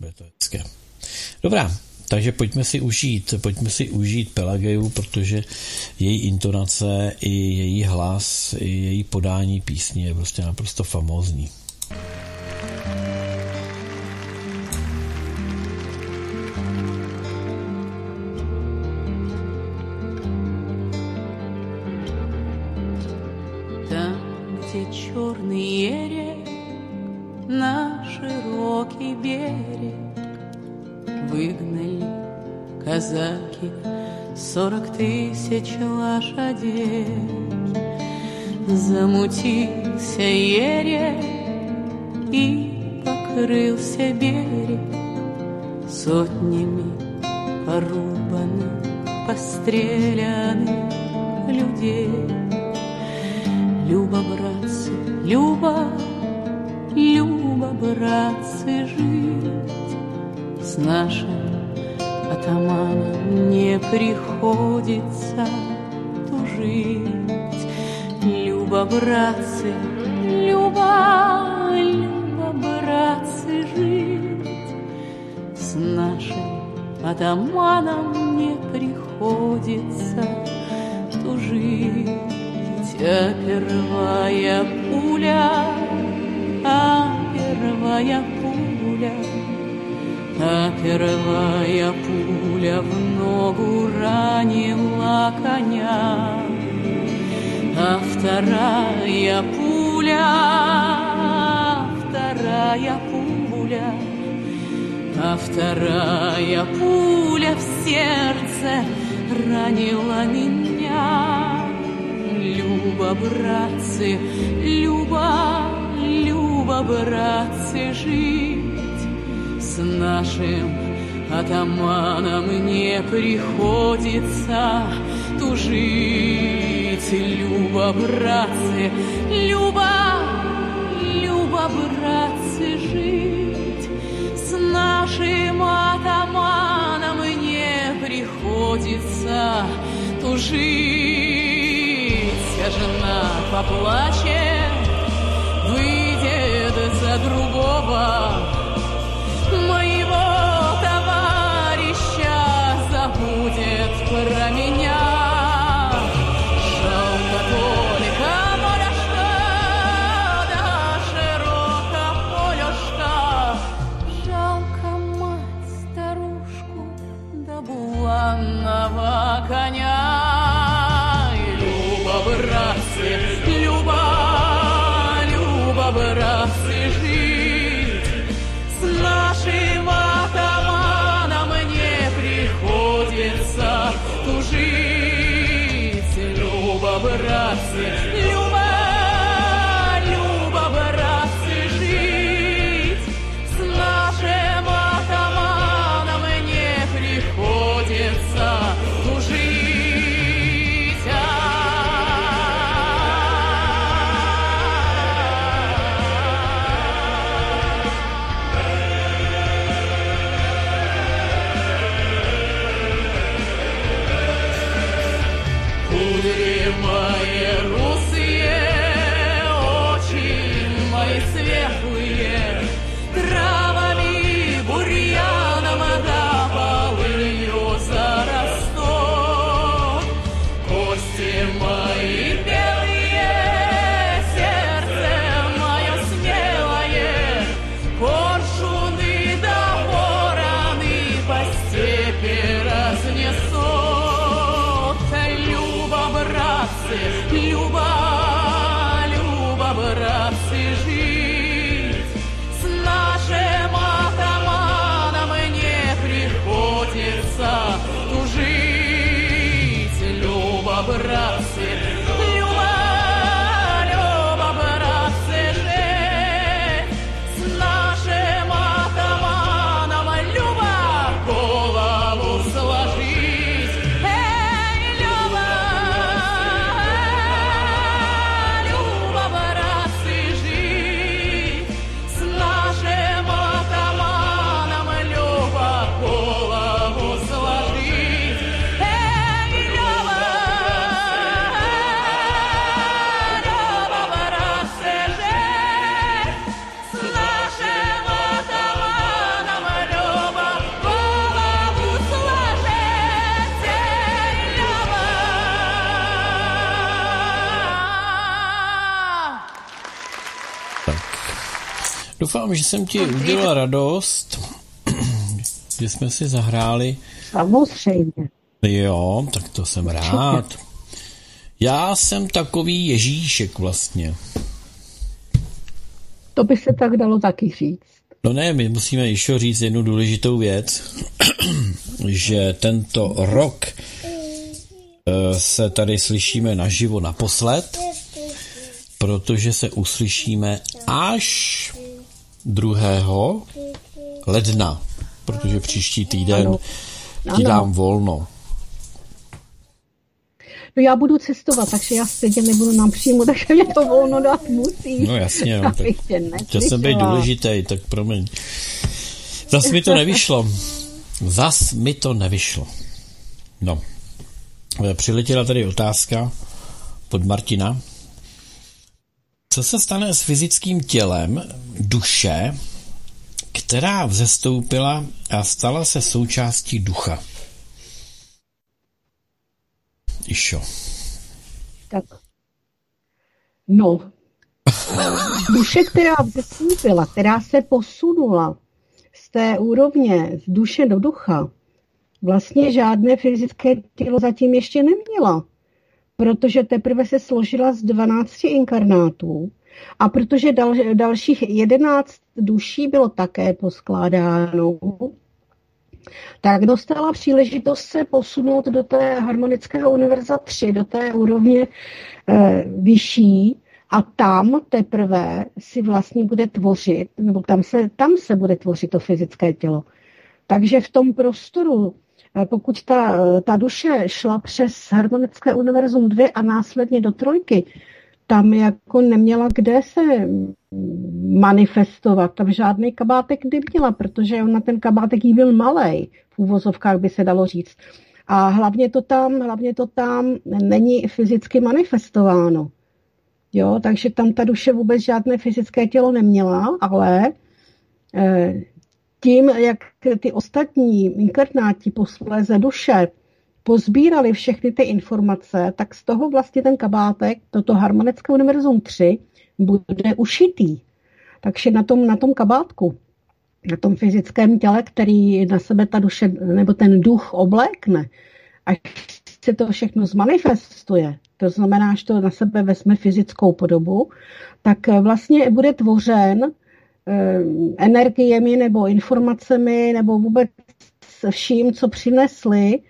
bude to hezké. Dobrá, takže pojďme si užít, pojďme si užít Pelageu, protože její intonace i její hlas, i její podání písně je prostě naprosto famózní. Казаки Сорок тысяч лошадей. Замутился ере И покрылся берег Сотнями порубаны, постреляны людей. Люба, братцы, Люба, Люба, братцы, жить с нашим атаманом не приходится тужить. Люба, братцы, Люба, Люба, братцы, жить с нашим атаманом не приходится тужить. А первая пуля, а первая пуля, а первая пуля в ногу ранила коня, а вторая пуля, вторая пуля, а вторая пуля в сердце ранила меня. Люба, братцы, Люба, Люба, братцы, жить с нашим атаманом не приходится тужить. Люба, братцы, Люба, Люба, братцы, жить с нашим атаманом не приходится тужить вся жена поплачет, за другого, моего товарища забудет про меня. Doufám, že jsem ti udělal radost, že jsme si zahráli. Samozřejmě. Jo, tak to jsem rád. Já jsem takový Ježíšek vlastně. To by se tak dalo taky říct. No ne, my musíme ještě říct jednu důležitou věc, že tento rok eh, se tady slyšíme naživo naposled, protože se uslyšíme až 2. ledna, protože příští týden Ano. ti Ano. dám volno. no já budu cestovat, takže já sedět nebudu nám přímo, takže mě to volno dát musí. No jasně, no, tak chtěl jsem být důležitý, tak promiň. Zas mi to nevyšlo. Zas mi to nevyšlo. No. E, Přiletěla tady otázka pod Martina. Co se stane s fyzickým tělem duše, která vzestoupila a stala se součástí ducha? Išo. Tak. No, duše, která vzestoupila, která se posunula z té úrovně z duše do ducha, vlastně žádné fyzické tělo zatím ještě neměla, protože teprve se složila z 12 inkarnátů a protože dal, dalších 11 duší bylo také poskládáno, tak dostala příležitost se posunout do té harmonického univerza 3, do té úrovně e, vyšší a tam teprve si vlastně bude tvořit, nebo tam se, tam se bude tvořit to fyzické tělo. Takže v tom prostoru, pokud ta, ta duše šla přes harmonické univerzum 2 a následně do trojky, tam jako neměla kde se manifestovat. Tam žádný kabátek neměla, protože ona ten kabátek jí byl malý, v úvozovkách by se dalo říct. A hlavně to tam, hlavně to tam není fyzicky manifestováno. Jo, takže tam ta duše vůbec žádné fyzické tělo neměla, ale eh, tím, jak ty ostatní inkarnáti posléze duše pozbírali všechny ty informace, tak z toho vlastně ten kabátek, toto harmonické univerzum 3, bude ušitý. Takže na tom, na tom kabátku, na tom fyzickém těle, který na sebe ta duše nebo ten duch oblékne, až se to všechno zmanifestuje, to znamená, že to na sebe vezme fyzickou podobu, tak vlastně bude tvořen energiemi nebo informacemi nebo vůbec vším, co přinesli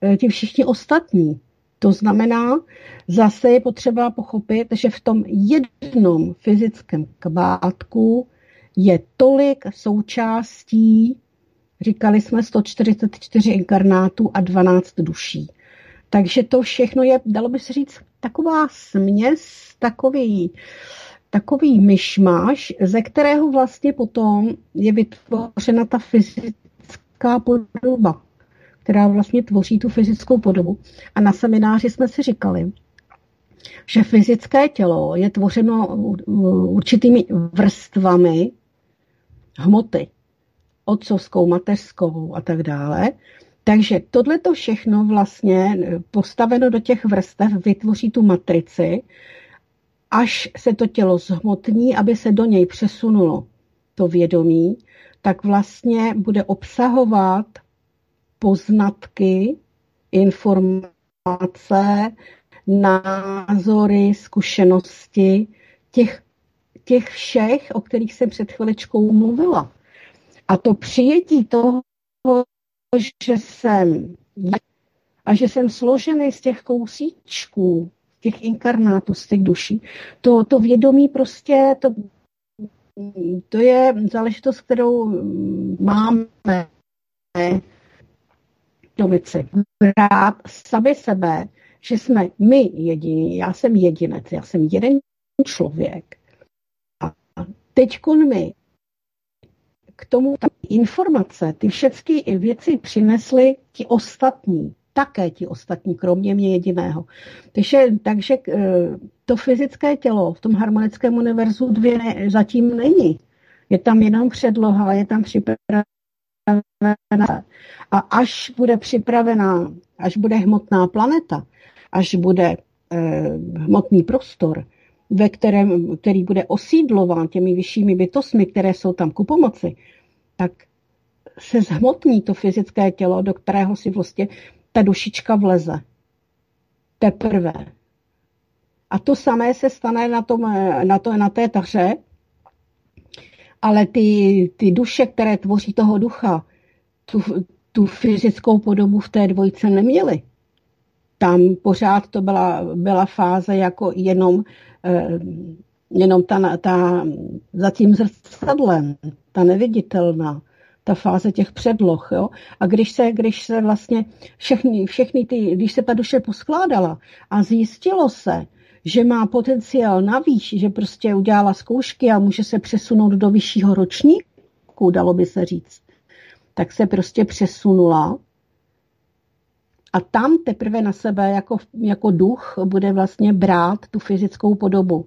eh, ti všichni ostatní. To znamená, zase je potřeba pochopit, že v tom jednom fyzickém kabátku je tolik součástí, říkali jsme 144 inkarnátů a 12 duší. Takže to všechno je, dalo by se říct, taková směs, takový, takový myšmaš, ze kterého vlastně potom je vytvořena ta fyzická podoba, která vlastně tvoří tu fyzickou podobu. A na semináři jsme si říkali, že fyzické tělo je tvořeno určitými vrstvami hmoty, otcovskou, mateřskou a tak dále. Takže tohle to všechno vlastně postaveno do těch vrstev vytvoří tu matrici, až se to tělo zhmotní, aby se do něj přesunulo to vědomí, tak vlastně bude obsahovat poznatky, informace, názory, zkušenosti těch, těch všech, o kterých jsem před chviličkou mluvila. A to přijetí toho, že jsem a že jsem složený z těch kousíčků, těch inkarnátů, z těch duší, to, to vědomí prostě, to, to je záležitost, kterou máme domici. Brát sami sebe, že jsme my jediní, já jsem jedinec, já jsem jeden člověk. A teď mi k tomu ta informace, ty všechny věci přinesly ti ostatní, také ti ostatní, kromě mě jediného. Takže, takže to fyzické tělo v tom harmonickém univerzu dvě ne, zatím není. Je tam jenom předloha, je tam připravená a až bude připravená, až bude hmotná planeta, až bude eh, hmotný prostor, ve kterém, který bude osídlován těmi vyššími bytostmi, které jsou tam ku pomoci, tak se zhmotní to fyzické tělo, do kterého si vlastně ta dušička vleze. Teprve. A to samé se stane na, tom, na, to, na té taře, ale ty, ty duše, které tvoří toho ducha, tu, tu fyzickou podobu v té dvojce neměly. Tam pořád to byla, byla fáze jako jenom, eh, jenom ta, ta za tím zrcadlem, ta neviditelná, ta fáze těch předloh. Jo? A když se, když se vlastně všechny, všechny ty, když se ta duše poskládala a zjistilo se, že má potenciál navíc, že prostě udělala zkoušky a může se přesunout do vyššího ročníku, dalo by se říct, tak se prostě přesunula a tam teprve na sebe jako, jako duch bude vlastně brát tu fyzickou podobu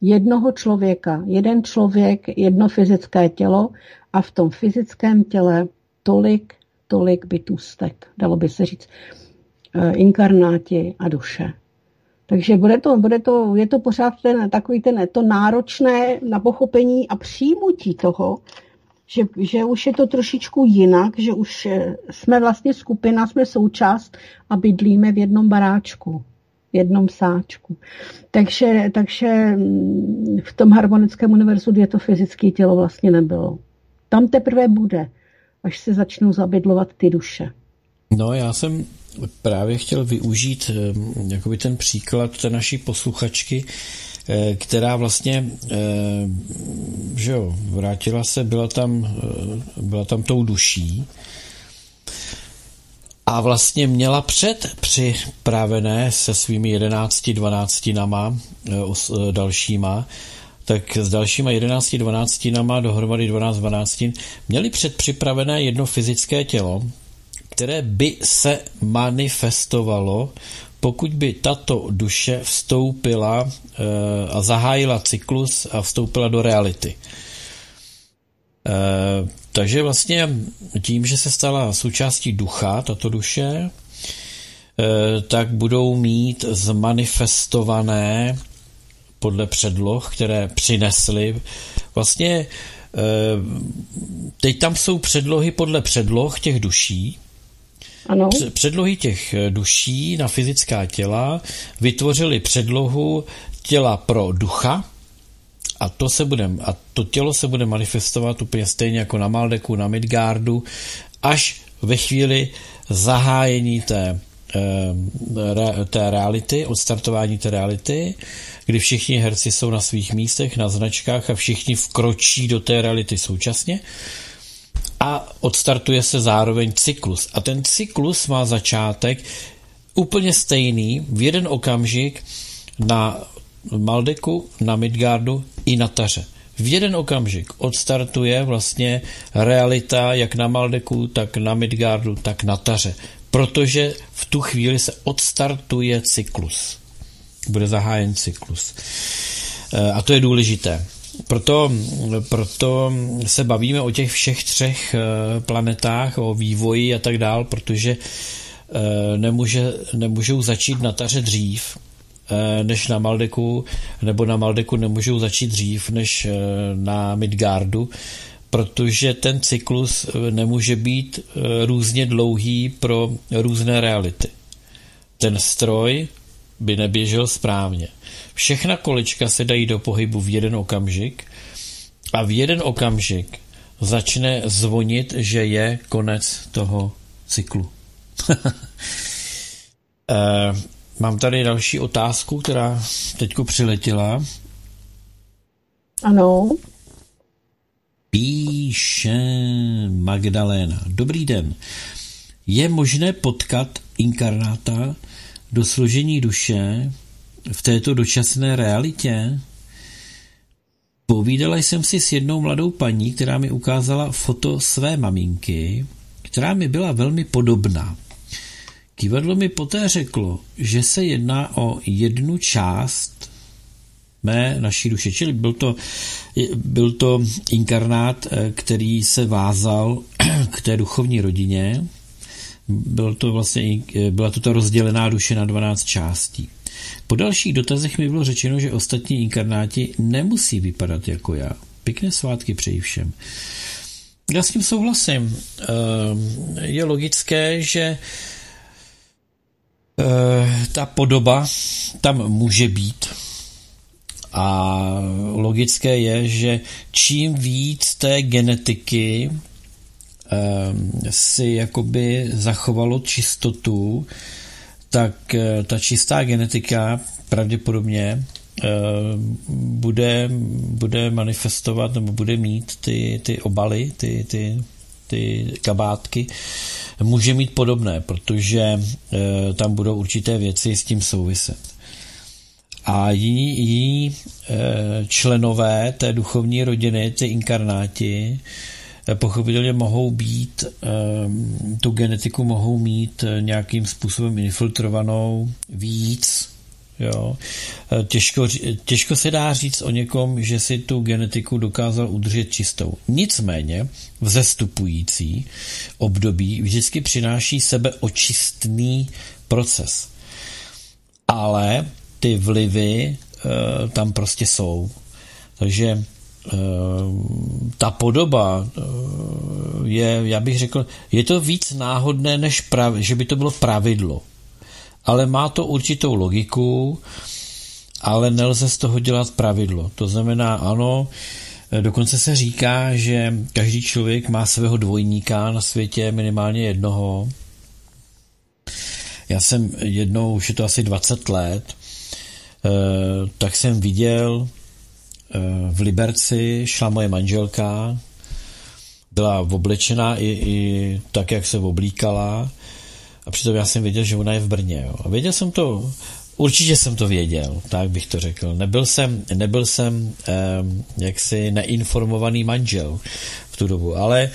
jednoho člověka. Jeden člověk, jedno fyzické tělo a v tom fyzickém těle tolik, tolik bytůstek, dalo by se říct, eh, inkarnáti a duše. Takže bude to, bude to, je to pořád ten, takový ten, to náročné na pochopení a přijmutí toho, že, že už je to trošičku jinak, že už eh, jsme vlastně skupina, jsme součást a bydlíme v jednom baráčku, v jednom sáčku. Takže, takže mm, v tom harmonickém univerzu, kde to fyzické tělo vlastně nebylo. Tam teprve bude, až se začnou zabydlovat ty duše. No, já jsem právě chtěl využít eh, jakoby ten příklad té naší posluchačky, eh, která vlastně, eh, že jo, vrátila se, byla tam, byla tam tou duší a vlastně měla před připravené se svými 11, 12 nama dalšíma, tak s dalšíma 11, 12 nama dohromady 12, 12 měli předpřipravené jedno fyzické tělo, které by se manifestovalo, pokud by tato duše vstoupila eh, a zahájila cyklus a vstoupila do reality. Eh, takže vlastně tím, že se stala součástí ducha, tato duše, eh, tak budou mít zmanifestované podle předloh, které přinesly. Vlastně teď tam jsou předlohy podle předloh těch duší, ano. Předlohy těch eh, duší na fyzická těla vytvořily předlohu těla pro ducha, a to, se bude, a to tělo se bude manifestovat úplně stejně jako na Maldeku, na Midgardu, až ve chvíli zahájení té, eh, té reality, odstartování té reality, kdy všichni herci jsou na svých místech, na značkách a všichni vkročí do té reality současně a odstartuje se zároveň cyklus. A ten cyklus má začátek úplně stejný v jeden okamžik na Maldeku, na Midgardu i na Taře. V jeden okamžik odstartuje vlastně realita jak na Maldeku, tak na Midgardu, tak na Taře. Protože v tu chvíli se odstartuje cyklus. Bude zahájen cyklus. E, a to je důležité. Proto, proto se bavíme o těch všech třech eh, planetách, o vývoji a tak dál, protože eh, nemůže, nemůžou začít na taře dřív, eh, než na Maldeku, nebo na Maldeku nemůžou začít dřív, než na Midgardu, protože ten cyklus nemůže být různě dlouhý pro různé reality. Ten stroj by neběžel správně. Všechna količka se dají do pohybu v jeden okamžik a v jeden okamžik začne zvonit, že je konec toho cyklu. e, mám tady další otázku, která teďko přiletěla. Ano. Píše Magdaléna. Dobrý den. Je možné potkat inkarnáta do složení duše v této dočasné realitě? Povídala jsem si s jednou mladou paní, která mi ukázala foto své maminky, která mi byla velmi podobná. Kivadlo mi poté řeklo, že se jedná o jednu část mé naší duše. Čili byl to, byl to inkarnát, eh, který se vázal k té duchovní rodině. Byl to vlastně, eh, byla to ta rozdělená duše na 12 částí. Po dalších dotazech mi bylo řečeno, že ostatní inkarnáti nemusí vypadat jako já. Pěkné svátky přeji všem. Já s tím souhlasím. Ehm, je logické, že eh, ta podoba tam může být. A logické je, že čím víc té genetiky ehm, si jakoby zachovalo čistotu, tak eh, ta čistá genetika pravděpodobně eh, bude, bude manifestovat nebo bude mít ty, ty obaly, ty, ty ty kabátky, může mít podobné, protože e, tam budou určité věci s tím souviset. A jiní, jiní e, členové té duchovní rodiny, ty inkarnáti, e, pochopitelně mohou být, tu genetiku mohou mít nějakým způsobem infiltrovanou víc, Jo. Těžko, těžko se dá říct o někom, že si tu genetiku dokázal udržet čistou. Nicméně vzestupující období vždycky přináší sebe očistný proces. Ale ty vlivy e, tam prostě jsou. Takže e, ta podoba e, je, já bych řekl, je to víc náhodné, než prav, že by to bylo pravidlo ale má to určitou logiku, ale nelze z toho dělat pravidlo. To znamená, ano, dokonce se říká, že každý člověk má svého dvojníka na světě, minimálně jednoho. Já jsem jednou, už je to asi 20 let, eh, tak jsem viděl eh, v Liberci, šla moje manželka, byla oblečená i, i tak, jak se oblíkala a přitom já jsem věděl, že ona je v Brně. Jo. A věděl jsem to, určitě jsem to věděl, tak bych to řekl. Nebyl jsem, nebyl jsem eh, jaksi neinformovaný manžel v tu dobu, ale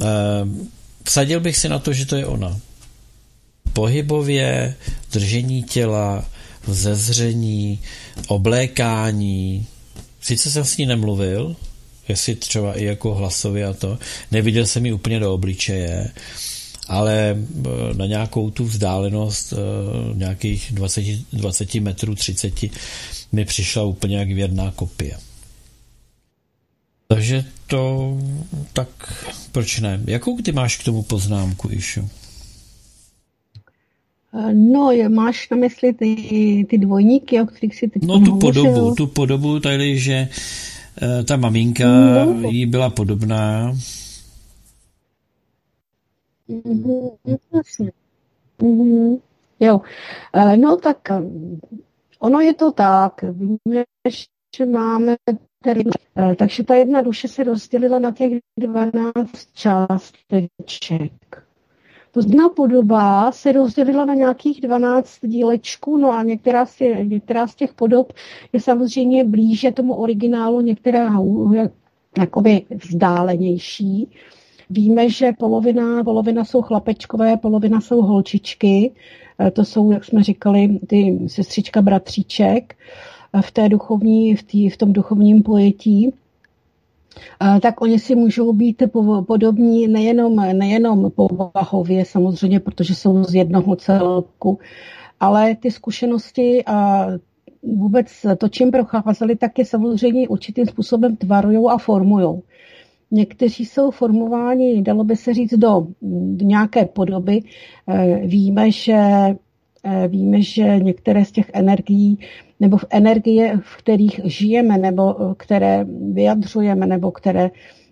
eh, vsadil bych si na to, že to je ona. Pohybově, držení těla, vzezření, oblékání. Sice jsem s ní nemluvil, jestli třeba i jako hlasově a to, neviděl jsem ji úplně do obličeje, ale eh, na nějakou tu vzdálenost eh, nějakých 20, 20 metrů, 30 mi přišla úplně jak věrná kopie. Takže to, tak proč ne? Jakou ty máš k tomu poznámku, Išu? Eh, no, máš na mysli ty, ty dvojníky, o kterých si teď No tu podobu, tu podobu tady, že ta maminka no. jí byla podobná, Mm-hmm, Mm-hmm. Jo, eh, no tak eh, ono je to tak. Víme, že máme tady, eh, takže ta jedna duše se rozdělila na těch 12 částeček. Znamená podoba se rozdělila na nějakých 12 dílečků, no a některá z těch, některá z těch podob je samozřejmě blíže tomu originálu, některá jakoby vzdálenější. Víme, že polovina, polovina jsou chlapečkové, polovina jsou holčičky. E, to jsou, jak jsme říkali, ty sestřička bratříček e, v, té duchovní, v, tý, v tom duchovním pojetí tak oni si můžou být podobní nejenom, nejenom povahově samozřejmě, protože jsou z jednoho celku, ale ty zkušenosti a vůbec to, čím procházeli, tak je samozřejmě určitým způsobem tvarují a formují. Někteří jsou formováni, dalo by se říct, do, do nějaké podoby. Eh, víme, že eh, Víme, že některé z těch energií nebo v energie, v kterých žijeme, nebo eh, které vyjadřujeme, nebo které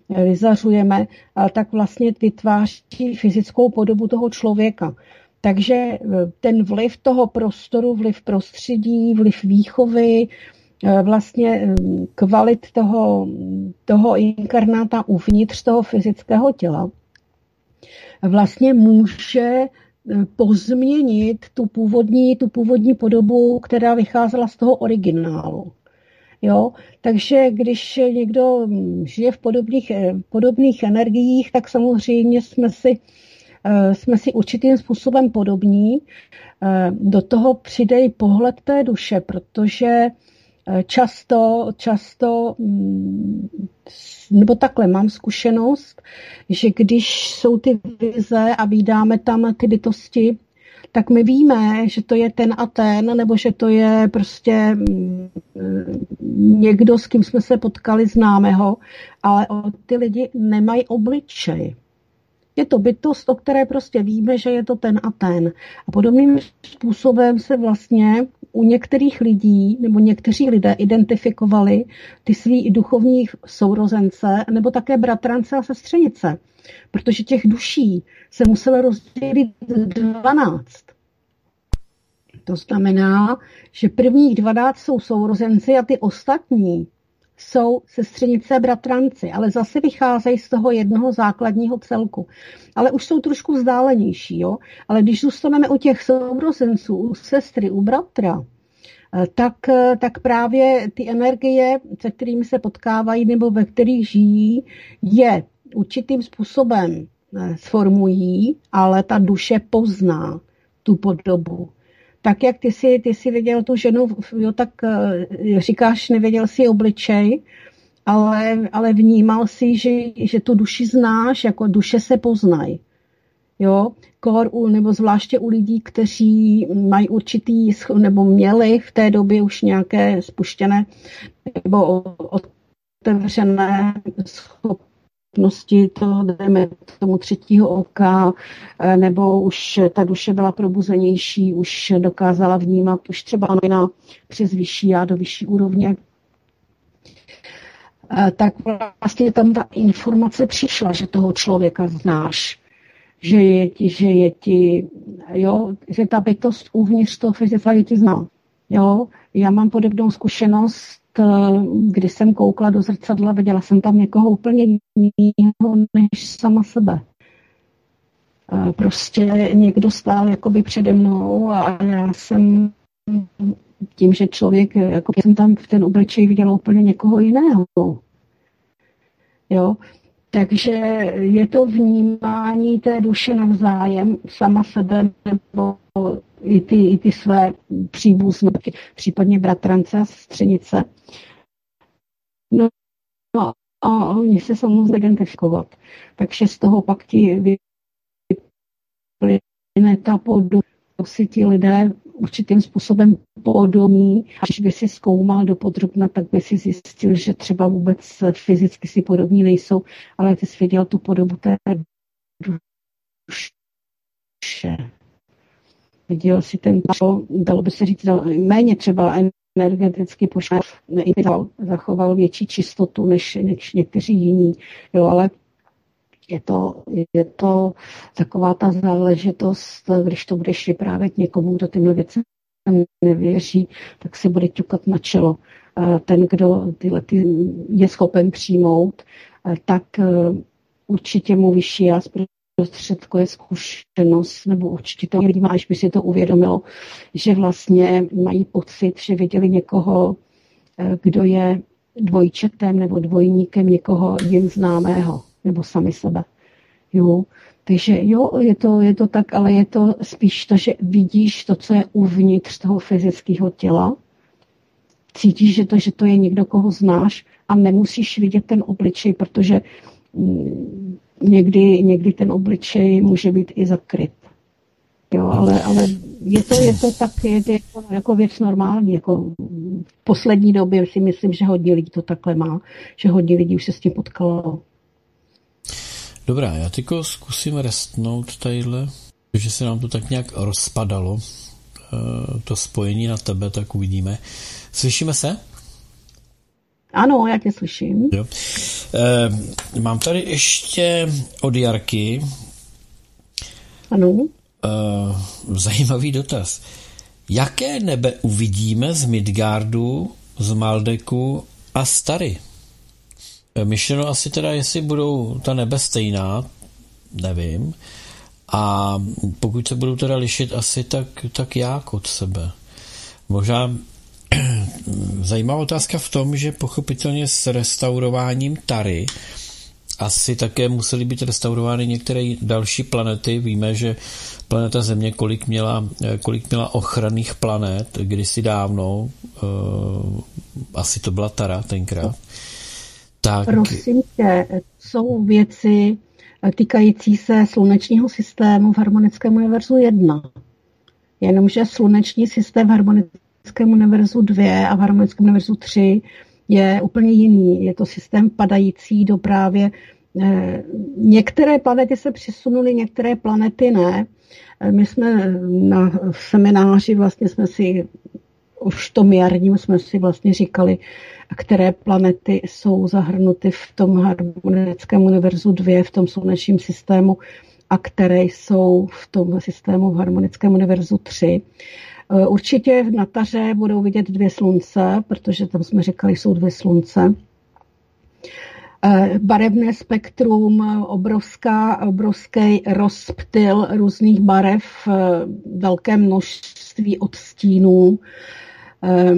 vyzařujeme, tak vlastně vytváří fyzickou podobu toho člověka. Takže ten vliv toho prostoru, vliv prostředí, vliv výchovy, Eh, vlastně eh, kvalit toho, toho inkarnáta uvnitř toho fyzického těla vlastně může eh, pozměnit tu původní, tu původní podobu, která vycházela z toho originálu. Jo? Takže když někdo žije v podobných, podobných energiích, tak samozřejmě jsme si, jsme si určitým způsobem podobní. Do toho přidej pohled té duše, protože Eh, často, často, mm, nebo takhle, mám zkušenost, že když jsou ty vize a vydáme tam ty bytosti, tak my víme, že to je ten a ten, nebo že to je prostě mm, někdo, s kým jsme se potkali, známého, ale ty lidi nemají obličej. Je to bytost, o které prostě víme, že je to ten a ten. A podobným způsobem se vlastně u některých lidí nebo někteří lidé identifikovali ty svý duchovní sourozence nebo také bratrance a sestřenice, protože těch duší se muselo rozdělit 12. To znamená, že prvních 12 jsou sourozenci a ty ostatní jsou sestřenice bratranci, ale zase vycházejí z toho jednoho základního celku. Ale už jsou trošku vzdálenější, jo? Ale když zůstaneme u těch sourozenců, u sestry, u bratra, eh, tak, eh, tak právě ty energie, se kterými se potkávají nebo ve kterých žijí, je určitým způsobem eh, sformují, ale ta duše pozná tu podobu tak jak ty si, ty si viděl tu ženu, jo, tak eh, říkáš, nevěděl si obličej, ale, ale vnímal si, že, že tu duši znáš, jako duše se poznají. Jo, kor u, nebo zvláště u lidí, kteří mají určitý, nebo měli v té době už nějaké spuštěné nebo otevřené schopnosti schopnosti to jdeme tomu třetího oka, eh, nebo už ta duše byla probuzenější, už dokázala vnímat už třeba na přes vyšší a do vyšší úrovně, eh, tak vlastně tam ta informace přišla, že toho člověka znáš, že je ti, že je ti, jo, že ta bytost uvnitř toho fyzika ti zná. Jo, já mám podobnou zkušenost když jsem koukla do zrcadla, viděla jsem tam někoho úplně jiného než sama sebe. Eh, prostě někdo stál jakoby přede mnou a já jsem tím, že člověk, jako jsem tam v ten obličej viděla úplně někoho jiného. Jo? Takže je to vnímání té duše navzájem, sama sebe nebo i ty, i ty své příbuzné, případně bratrance a sestřenice. No, no a oni se samozřejmě identifikovat. Takže z toho pak ti vyplyne ta podoba, si ti lidé určitým způsobem podobní. A když by si zkoumal do podrobna, tak by si zjistil, že třeba vůbec fyzicky si podobní nejsou, ale ty jsi viděl tu podobu té duše viděl si ten, dalo by se říct, méně třeba energeticky pošel, zachoval větší čistotu než, než někteří jiní, jo, ale je to, je to taková ta záležitost, když to budeš vyprávět někomu, kdo tyhle věci nevěří, tak si bude ťukat na čelo. Ten, kdo tyhle ty je schopen přijmout, tak určitě mu vyšší jas je zkušenost, nebo určitě to lidi máš, by si to uvědomilo, že vlastně mají pocit, že viděli někoho, eh, kdo je dvojčetem nebo dvojníkem někoho jen známého, nebo sami sebe. Jo. Takže jo, je to, je to tak, ale je to spíš to, že vidíš to, co je uvnitř toho fyzického těla, cítíš, že to, že to je někdo, koho znáš a nemusíš vidět ten obličej, protože mm, někdy, někdy ten obličej může být i zakryt. Jo, ale, ale je to, je to tak, je to jako věc normální. Jako v poslední době si myslím, že hodně lidí to takhle má, že hodně lidí už se s tím potkalo. Dobrá, já teďko zkusím restnout tadyhle, že se nám to tak nějak rozpadalo, eh, to spojení na tebe, tak uvidíme. Slyšíme se? Ano, já tě slyším. Jo. E, mám tady ještě od Jarky. Ano. E, zajímavý dotaz. Jaké nebe uvidíme z Midgardu, z Maldeku a Stary? E, myšleno asi teda, jestli budou ta nebe stejná, nevím. A pokud se budou teda lišit asi tak, tak jak od sebe. Možná zajímavá otázka v tom, že pochopitelně s restaurováním Tary asi také musely být restaurovány některé další planety. Víme, že planeta Země, kolik měla, kolik měla ochranných planet kdysi dávno, uh, asi to byla Tara tenkrát. Tak... Prosím tě, jsou věci týkající se slunečního systému v harmonickém univerzu 1. Jenomže sluneční systém v harmonickém harmonickém univerzu 2 a v harmonickém univerzu 3 je úplně jiný. Je to systém padající do právě eh, Některé planety se přesunuly, některé planety ne. Eh, my jsme na semináři vlastně jsme si už tom jarním jsme si vlastně říkali, které planety jsou zahrnuty v tom harmonickém univerzu 2, v tom slunečním systému a které jsou v tom systému v harmonickém univerzu 3. Určitě na taře budou vidět dvě slunce, protože tam jsme říkali, jsou dvě slunce. Eh, barevné spektrum, obrovská, obrovský rozptyl různých barev, eh, velké množství odstínů, eh,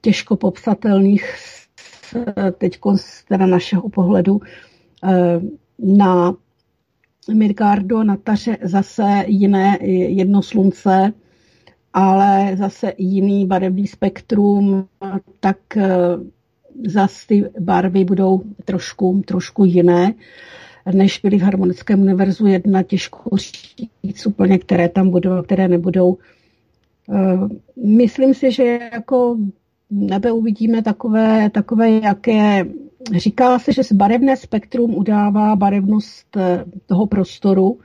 těžko popsatelných teď z teda našeho pohledu na Midgardu, na Taře zase jiné, jedno slunce, ale zase jiný barevný spektrum, tak zase ty barvy budou trošku, trošku jiné, než byly v harmonickém univerzu jedna, těžko říct úplně, které tam budou a které nebudou. Eh, myslím si, že jako nebe uvidíme takové, takové jaké říká se, že barevné spektrum udává barevnost eh, toho prostoru,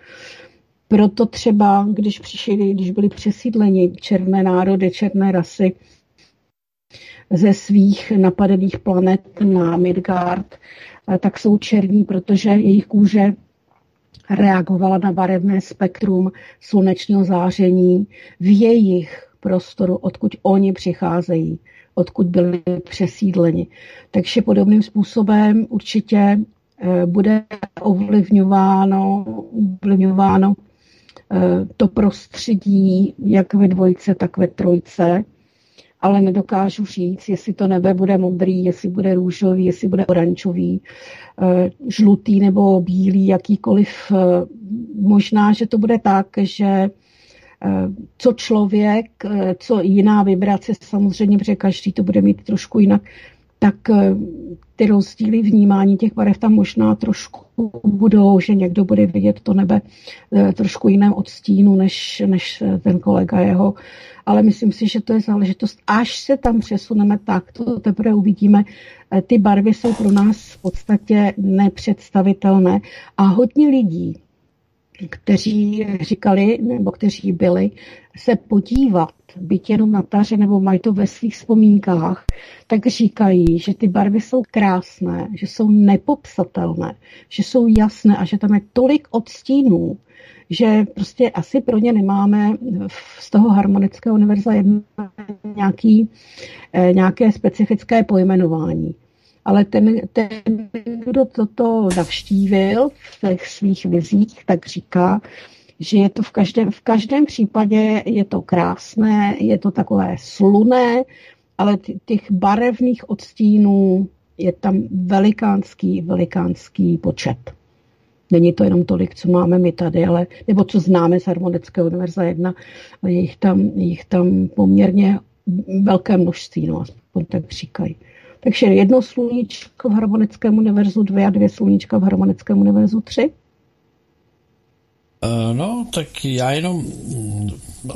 proto třeba, když přišli, když byli přesídleni černé národy, černé rasy, ze svých napadených planet na Midgard, eh, tak jsou černí, protože jejich kůže reagovala na barevné spektrum slunečního záření v jejich prostoru, odkud oni přicházejí, odkud byli přesídleni. Takže podobným způsobem určitě eh, bude ovlivňováno, ovlivňováno to prostředí, jak ve dvojce, tak ve trojce ale nedokážu říct, jestli to nebe bude modrý, jestli bude růžový, jestli bude oranžový, eh, žlutý nebo bílý, jakýkoliv. Eh, možná, že to bude tak, že eh, co člověk, co jiná vibrace, samozřejmě, protože každý to bude mít trošku jinak, tak ty rozdíly vnímání těch barev tam možná trošku budou, že někdo bude vidět to nebe trošku jiném odstínu, než, než ten kolega jeho ale myslím si, že to je záležitost. Až se tam přesuneme, tak to teprve uvidíme. Eh, ty barvy jsou pro nás v podstatě nepředstavitelné a hodně lidí, kteří říkali, nebo kteří byli, se podívat, byť jenom na taře, nebo mají to ve svých vzpomínkách, tak říkají, že ty barvy jsou krásné, že jsou nepopsatelné, že jsou jasné a že tam je tolik odstínů, že prostě asi pro ně nemáme z toho harmonického univerza nějaký, eh, nějaké specifické pojmenování. Ale ten, ten, kdo toto navštívil v těch svých vizích, tak říká, že je to v každém, v každém případě je to krásné, je to takové sluné, ale těch barevných odstínů je tam velikánský, velikánský počet. Není to jenom tolik, co máme my tady, ale, nebo co známe z Harmonického univerza 1, ale je jich tam, je jich tam poměrně velké množství, no, aspoň tak říkají. Takže jedno sluníčko v Harmonickém univerzu 2 a dvě sluníčka v Harmonickém univerzu 3 no, tak já jenom mm,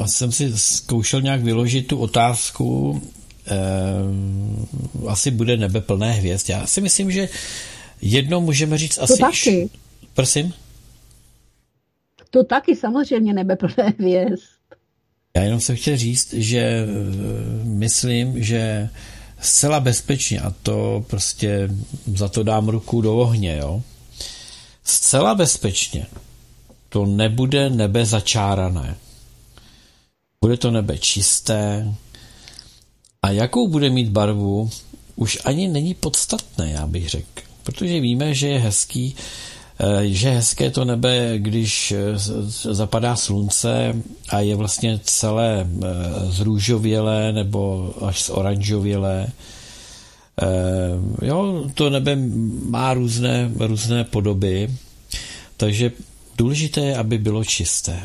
jsem si zkoušel nějak vyložit tu otázku, uh, asi bude nebe plné hvězd. Já si myslím, že jedno můžeme říct asi... To taky. Prosím? To taky samozřejmě nebeplné hvězd. Já jenom jsem chtěl říct, že eh, myslím, že zcela bezpečně, a to prostě za to dám ruku do ohně, jo, zcela bezpečně to nebude nebe začárané. Bude to nebe čisté a jakou bude mít barvu, už ani není podstatné, já bych řekl. Protože víme, že je hezký Eh, že hezké to nebe, když eh, zapadá slunce a je vlastně celé eh, zrůžovělé nebo až z oranžovělé. Jo, to nebe má různé, různé podoby, takže důležité je, aby bylo čisté.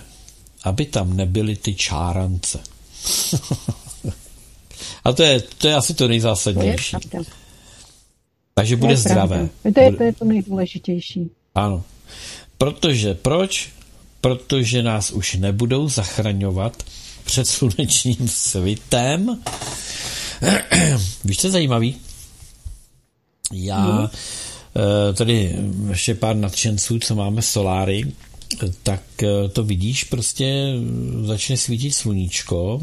Aby tam nebyly ty čárance. a to je, to je asi to nejzásadnější. Takže bude zdravé. To je, to je to nejdůležitější. Ano. Protože, proč? Protože nás už nebudou zachraňovat před slunečním svitem. Víš, co je zajímavý? Já no. Tady ještě pár nadšenců, co máme soláry, tak eh, to vidíš, prostě začne svítit sluníčko,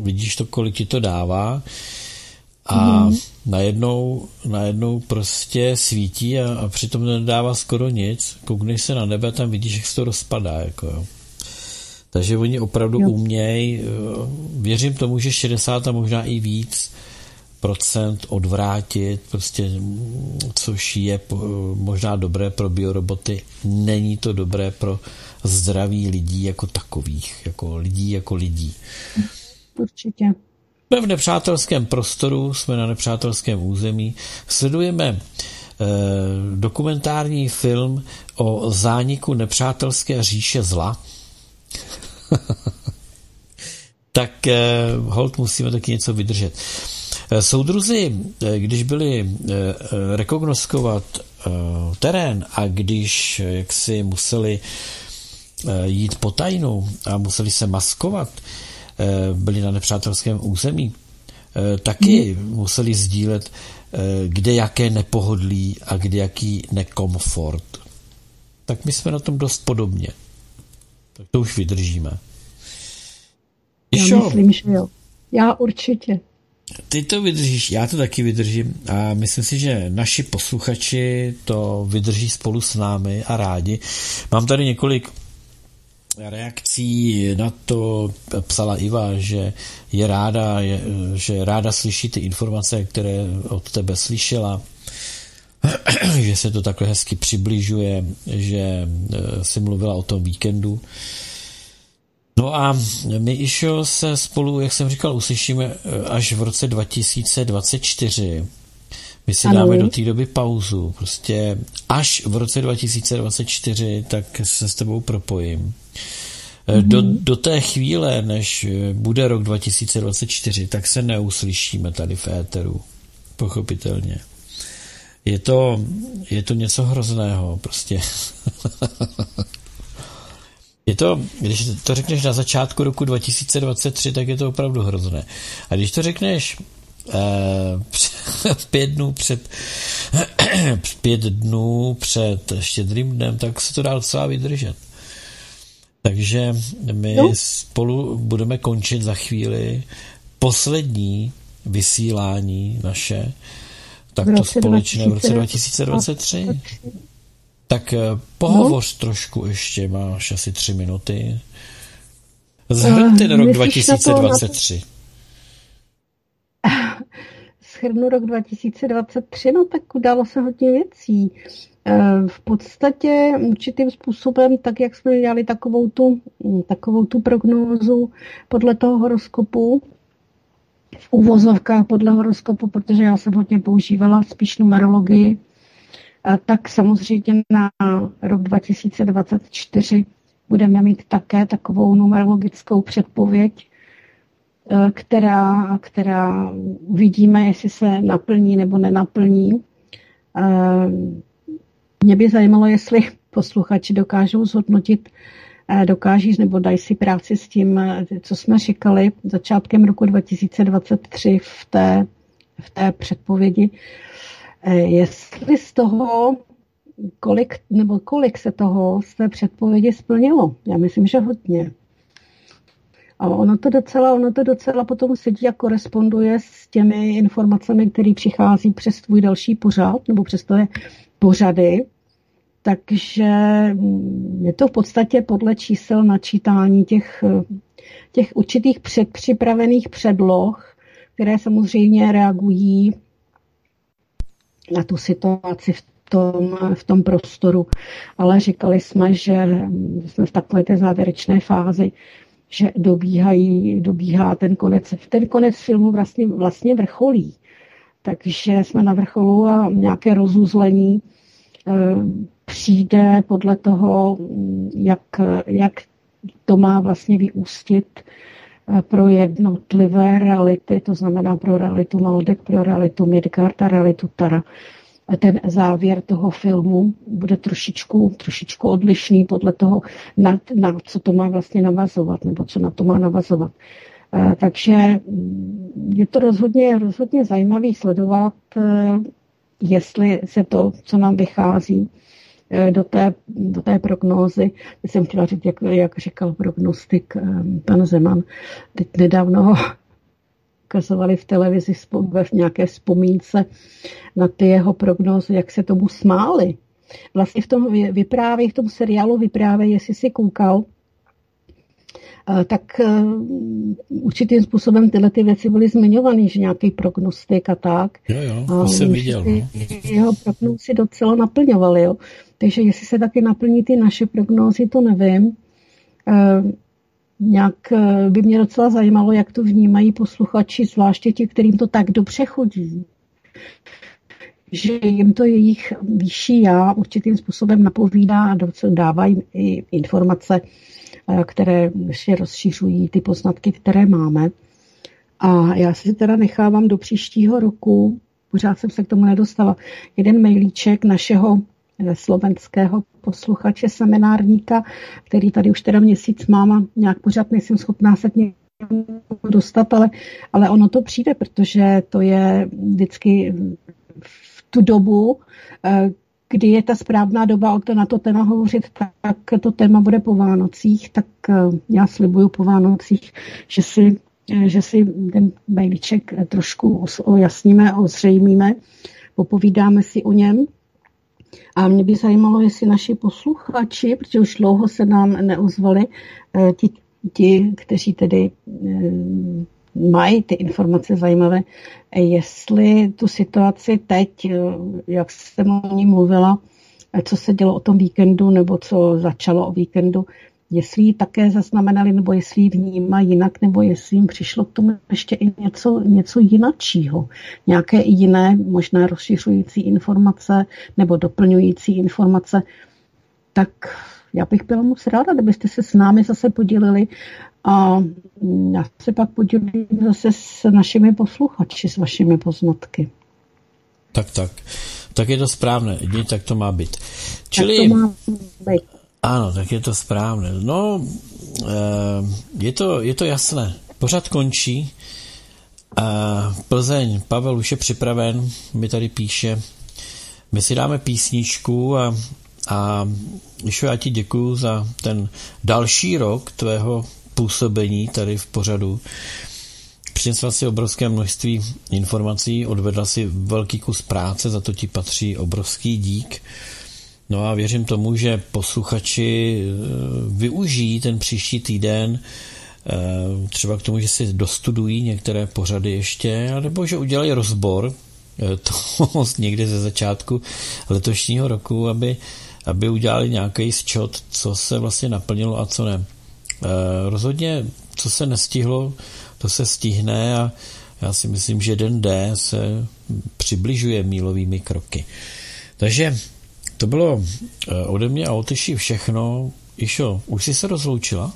vidíš to, kolik ti to dává a mm. najednou, najednou prostě svítí a, a přitom nedává skoro nic. Koukneš se na nebe, tam vidíš, jak se to rozpadá. Jako jo. Takže oni opravdu jo. umějí, eh, věřím tomu, že 60 a možná i víc, procent odvrátit, prostě, což je možná dobré pro bioroboty, není to dobré pro zdraví lidí jako takových, jako lidí jako lidí. Určitě. Jsme v nepřátelském prostoru, jsme na nepřátelském území, sledujeme eh, dokumentární film o zániku nepřátelské říše zla. tak eh, hold musíme taky něco vydržet. Eh, soudruzi, eh, když byli eh, rekognoskovat terén a když jaksi museli jít po tajnu a museli se maskovat, byli na nepřátelském území, taky hmm. museli sdílet, kde jaké nepohodlí a kde jaký nekomfort. Tak my jsme na tom dost podobně. Tak to už vydržíme. Já myslím, že jo. Já určitě. Ty to vydržíš, já to taky vydržím a myslím si, že naši posluchači to vydrží spolu s námi a rádi. Mám tady několik reakcí na to psala Iva, že je ráda, je, že ráda slyší ty informace, které od tebe slyšela, že se to takhle hezky přibližuje, že eh, si mluvila o tom víkendu. No a my, Išo, se spolu, jak jsem říkal, uslyšíme eh, až v roce 2024. My si ano. dáme do té doby pauzu. Prostě až v roce 2024, tak se s tebou propojím. Mm-hmm. Do, do té chvíle, než eh, bude rok 2024, tak se neuslyšíme tady v éteru. Pochopitelně. Je to, je to něco hrozného, prostě. Je to, když to řekneš na začátku roku 2023, tak je to opravdu hrozné. A když to řekneš eh, pět dnů před pět dnů před štědrým dnem, tak se to dá docela vydržet. Takže my no. spolu budeme končit za chvíli poslední vysílání naše, takto společné v roce 2023. Tak eh, pohovoř no. trošku ještě, máš asi tři minuty. Zhrň ten rok 2023. Schrnu rok 2023, no tak událo se hodně věcí. Eh, v podstatě určitým způsobem, tak jak jsme dělali takovou tu, takovou tu prognózu podle toho horoskopu, v uvozovkách podle horoskopu, protože já jsem hodně používala spíš numerologii, tak samozřejmě na rok 2024 budeme mít také takovou numerologickou předpověď, e, která, která uvidíme, jestli se naplní nebo nenaplní. E, mě by zajímalo, jestli posluchači dokážou zhodnotit, e, dokáží nebo dají si práci s tím, co jsme říkali začátkem roku 2023 v té, v té předpovědi Eh, jestli z toho, kolik, nebo kolik se toho z té předpovědi splnilo. Já myslím, že hodně. A ono to docela, ono to docela potom sedí a koresponduje s těmi informacemi, které přichází přes tvůj další pořad, nebo přes tvoje pořady. Takže mm, je to v podstatě podle čísel načítání těch, těch určitých předpřipravených předloh, které samozřejmě reagují na tu situaci v tom, v tom prostoru. Ale říkali jsme, že jsme v takové té závěrečné fázi, že dobíhají, dobíhá ten konec. Ten konec filmu vlastně, vlastně vrcholí. Takže jsme na vrcholu a nějaké rozuzlení e, přijde podle toho, jak, jak to má vlastně vyústit pro jednotlivé reality, to znamená pro realitu Maldek, pro realitu Midgard a realitu Tara. Ten závěr toho filmu bude trošičku, trošičku odlišný podle toho, na, na co to má vlastně navazovat, nebo co na to má navazovat. Eh, takže mm, je to rozhodně, rozhodně zajímavý sledovat, eh, jestli se to, co nám vychází, Eh, do té, do té prognózy. Já jsem chtěla říct, jak, jak říkal prognostik eh, pan Zeman. Teď nedávno ho ukazovali v televizi ve nějaké vzpomínce na ty jeho prognózy, jak se tomu smáli. Vlastně v tom vyprávějí, v tom seriálu vyprávějí, jestli si koukal, eh, tak eh, určitým způsobem tyhle ty věci byly zmiňované, že nějaký prognostik a tak. Jo, jo, to A jsem viděl. No. Jeho prognózy docela naplňovaly. Jo. Takže jestli se taky naplní ty naše prognózy, to nevím. Eh, nějak eh, by mě docela zajímalo, jak to vnímají posluchači, zvláště ti, kterým to tak dobře chodí. Že jim to jejich vyšší já určitým způsobem napovídá a dává jim i informace, eh, které ještě rozšiřují ty poznatky, které máme. A já si teda nechávám do příštího roku, pořád jsem se k tomu nedostala, jeden mailíček našeho eh, slovenského posluchače, seminárníka, který tady už teda měsíc mám a nějak pořád nejsem schopná se k němu dostat, ale, ale ono to přijde, protože to je vždycky v tu dobu, eh, kdy je ta správná doba na to téma hovořit, tak to téma bude po Vánocích, tak eh, já slibuju po Vánocích, že si, eh, že si ten mailíček trošku ojasníme, ozřejmíme, popovídáme si o něm. A mě by zajímalo, jestli naši posluchači, protože už dlouho se nám neozvali, eh, ti, ti kteří tedy eh, mají ty informace zajímavé, eh, jestli tu situaci teď, jak jsem o ní mluvila, co se dělo o tom víkendu, nebo co začalo o víkendu, jestli ji také zaznamenali, nebo jestli ji vnímají jinak, nebo jestli jim přišlo k tomu ještě i něco, něco jinačího. Nějaké jiné, možná rozšiřující informace nebo doplňující informace. Tak já bych byla moc ráda, kdybyste se s námi zase podělili a já se pak podělím zase s našimi posluchači, s vašimi poznatky. Tak, tak. Tak je to správné, tak to má být. Tak Čili, to má být. Ano, tak je to správné. No, eh, je to, je to jasné. Pořád končí. A Plzeň, Pavel už je připraven, mi tady píše. My si dáme písničku a, a Išo, já ti děkuju za ten další rok tvého působení tady v pořadu. Přinesla si obrovské množství informací, odvedla si velký kus práce, za to ti patří obrovský dík. No a věřím tomu, že posluchači eh, využijí ten příští týden eh, třeba k tomu, že si dostudují některé pořady ještě, nebo že udělají rozbor eh, toho někde ze začátku letošního roku, aby, aby udělali nějaký sčot, co se vlastně naplnilo a co ne. Rozhodně, co se nestihlo, to se stihne a já si myslím, že den D se přibližuje mílovými kroky. Takže to bylo ode mě a o Tyši všechno. Išo, už jsi se rozloučila?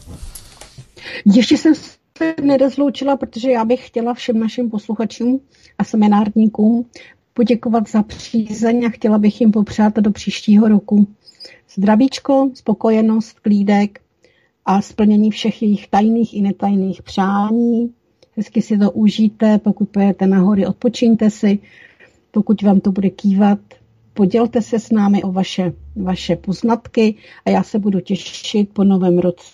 Ještě jsem se nerozloučila, protože já bych chtěla všem našim posluchačům a seminárníkům poděkovat za přízeň a chtěla bych jim popřát do příštího roku zdravíčko, spokojenost, klídek a splnění všech jejich tajných i netajných přání. Hezky si to užijte, pokud pojete na hory, odpočiňte si, pokud vám to bude kývat, podělte se s námi o vaše, vaše poznatky a já se budu těšit po novém roce,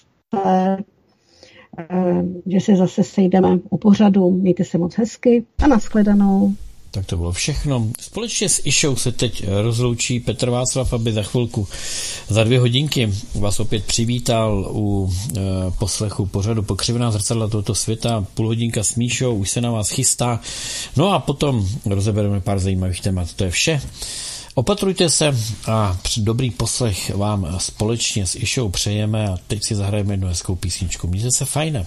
že se zase sejdeme u pořadu. Mějte se moc hezky a nashledanou. Tak to bylo všechno. Společně s Išou se teď rozloučí Petr Václav, aby za chvilku, za dvě hodinky vás opět přivítal u e, poslechu pořadu Pokřivená zrcadla tohoto světa. Půl hodinka s Míšou, už se na vás chystá. No a potom rozebereme pár zajímavých témat. To je vše. Opatrujte se a dobrý poslech vám společně s Išou přejeme a teď si zahrajeme jednu hezkou písničku. Mějte se fajne.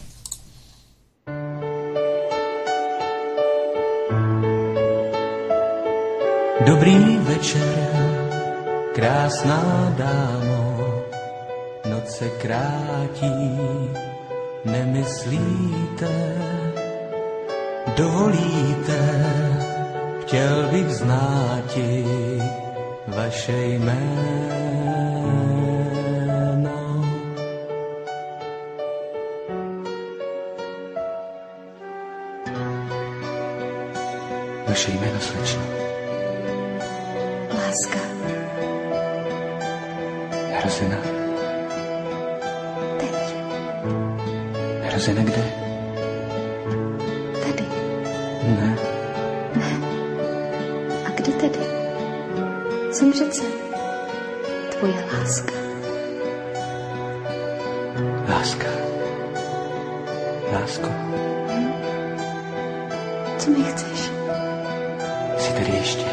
Dobrý večer, krásná dámo, noc se krátí, nemyslíte, dovolíte, chtěl bych znáti vaše jméno. Vaše jméno, slečno. Láska. Hrozina. Teď. Hrozina kde? Tady. Ne. Jsem řece. Tvoje láska. Láska. Lásko, Co mi chceš? jsi tady ještě?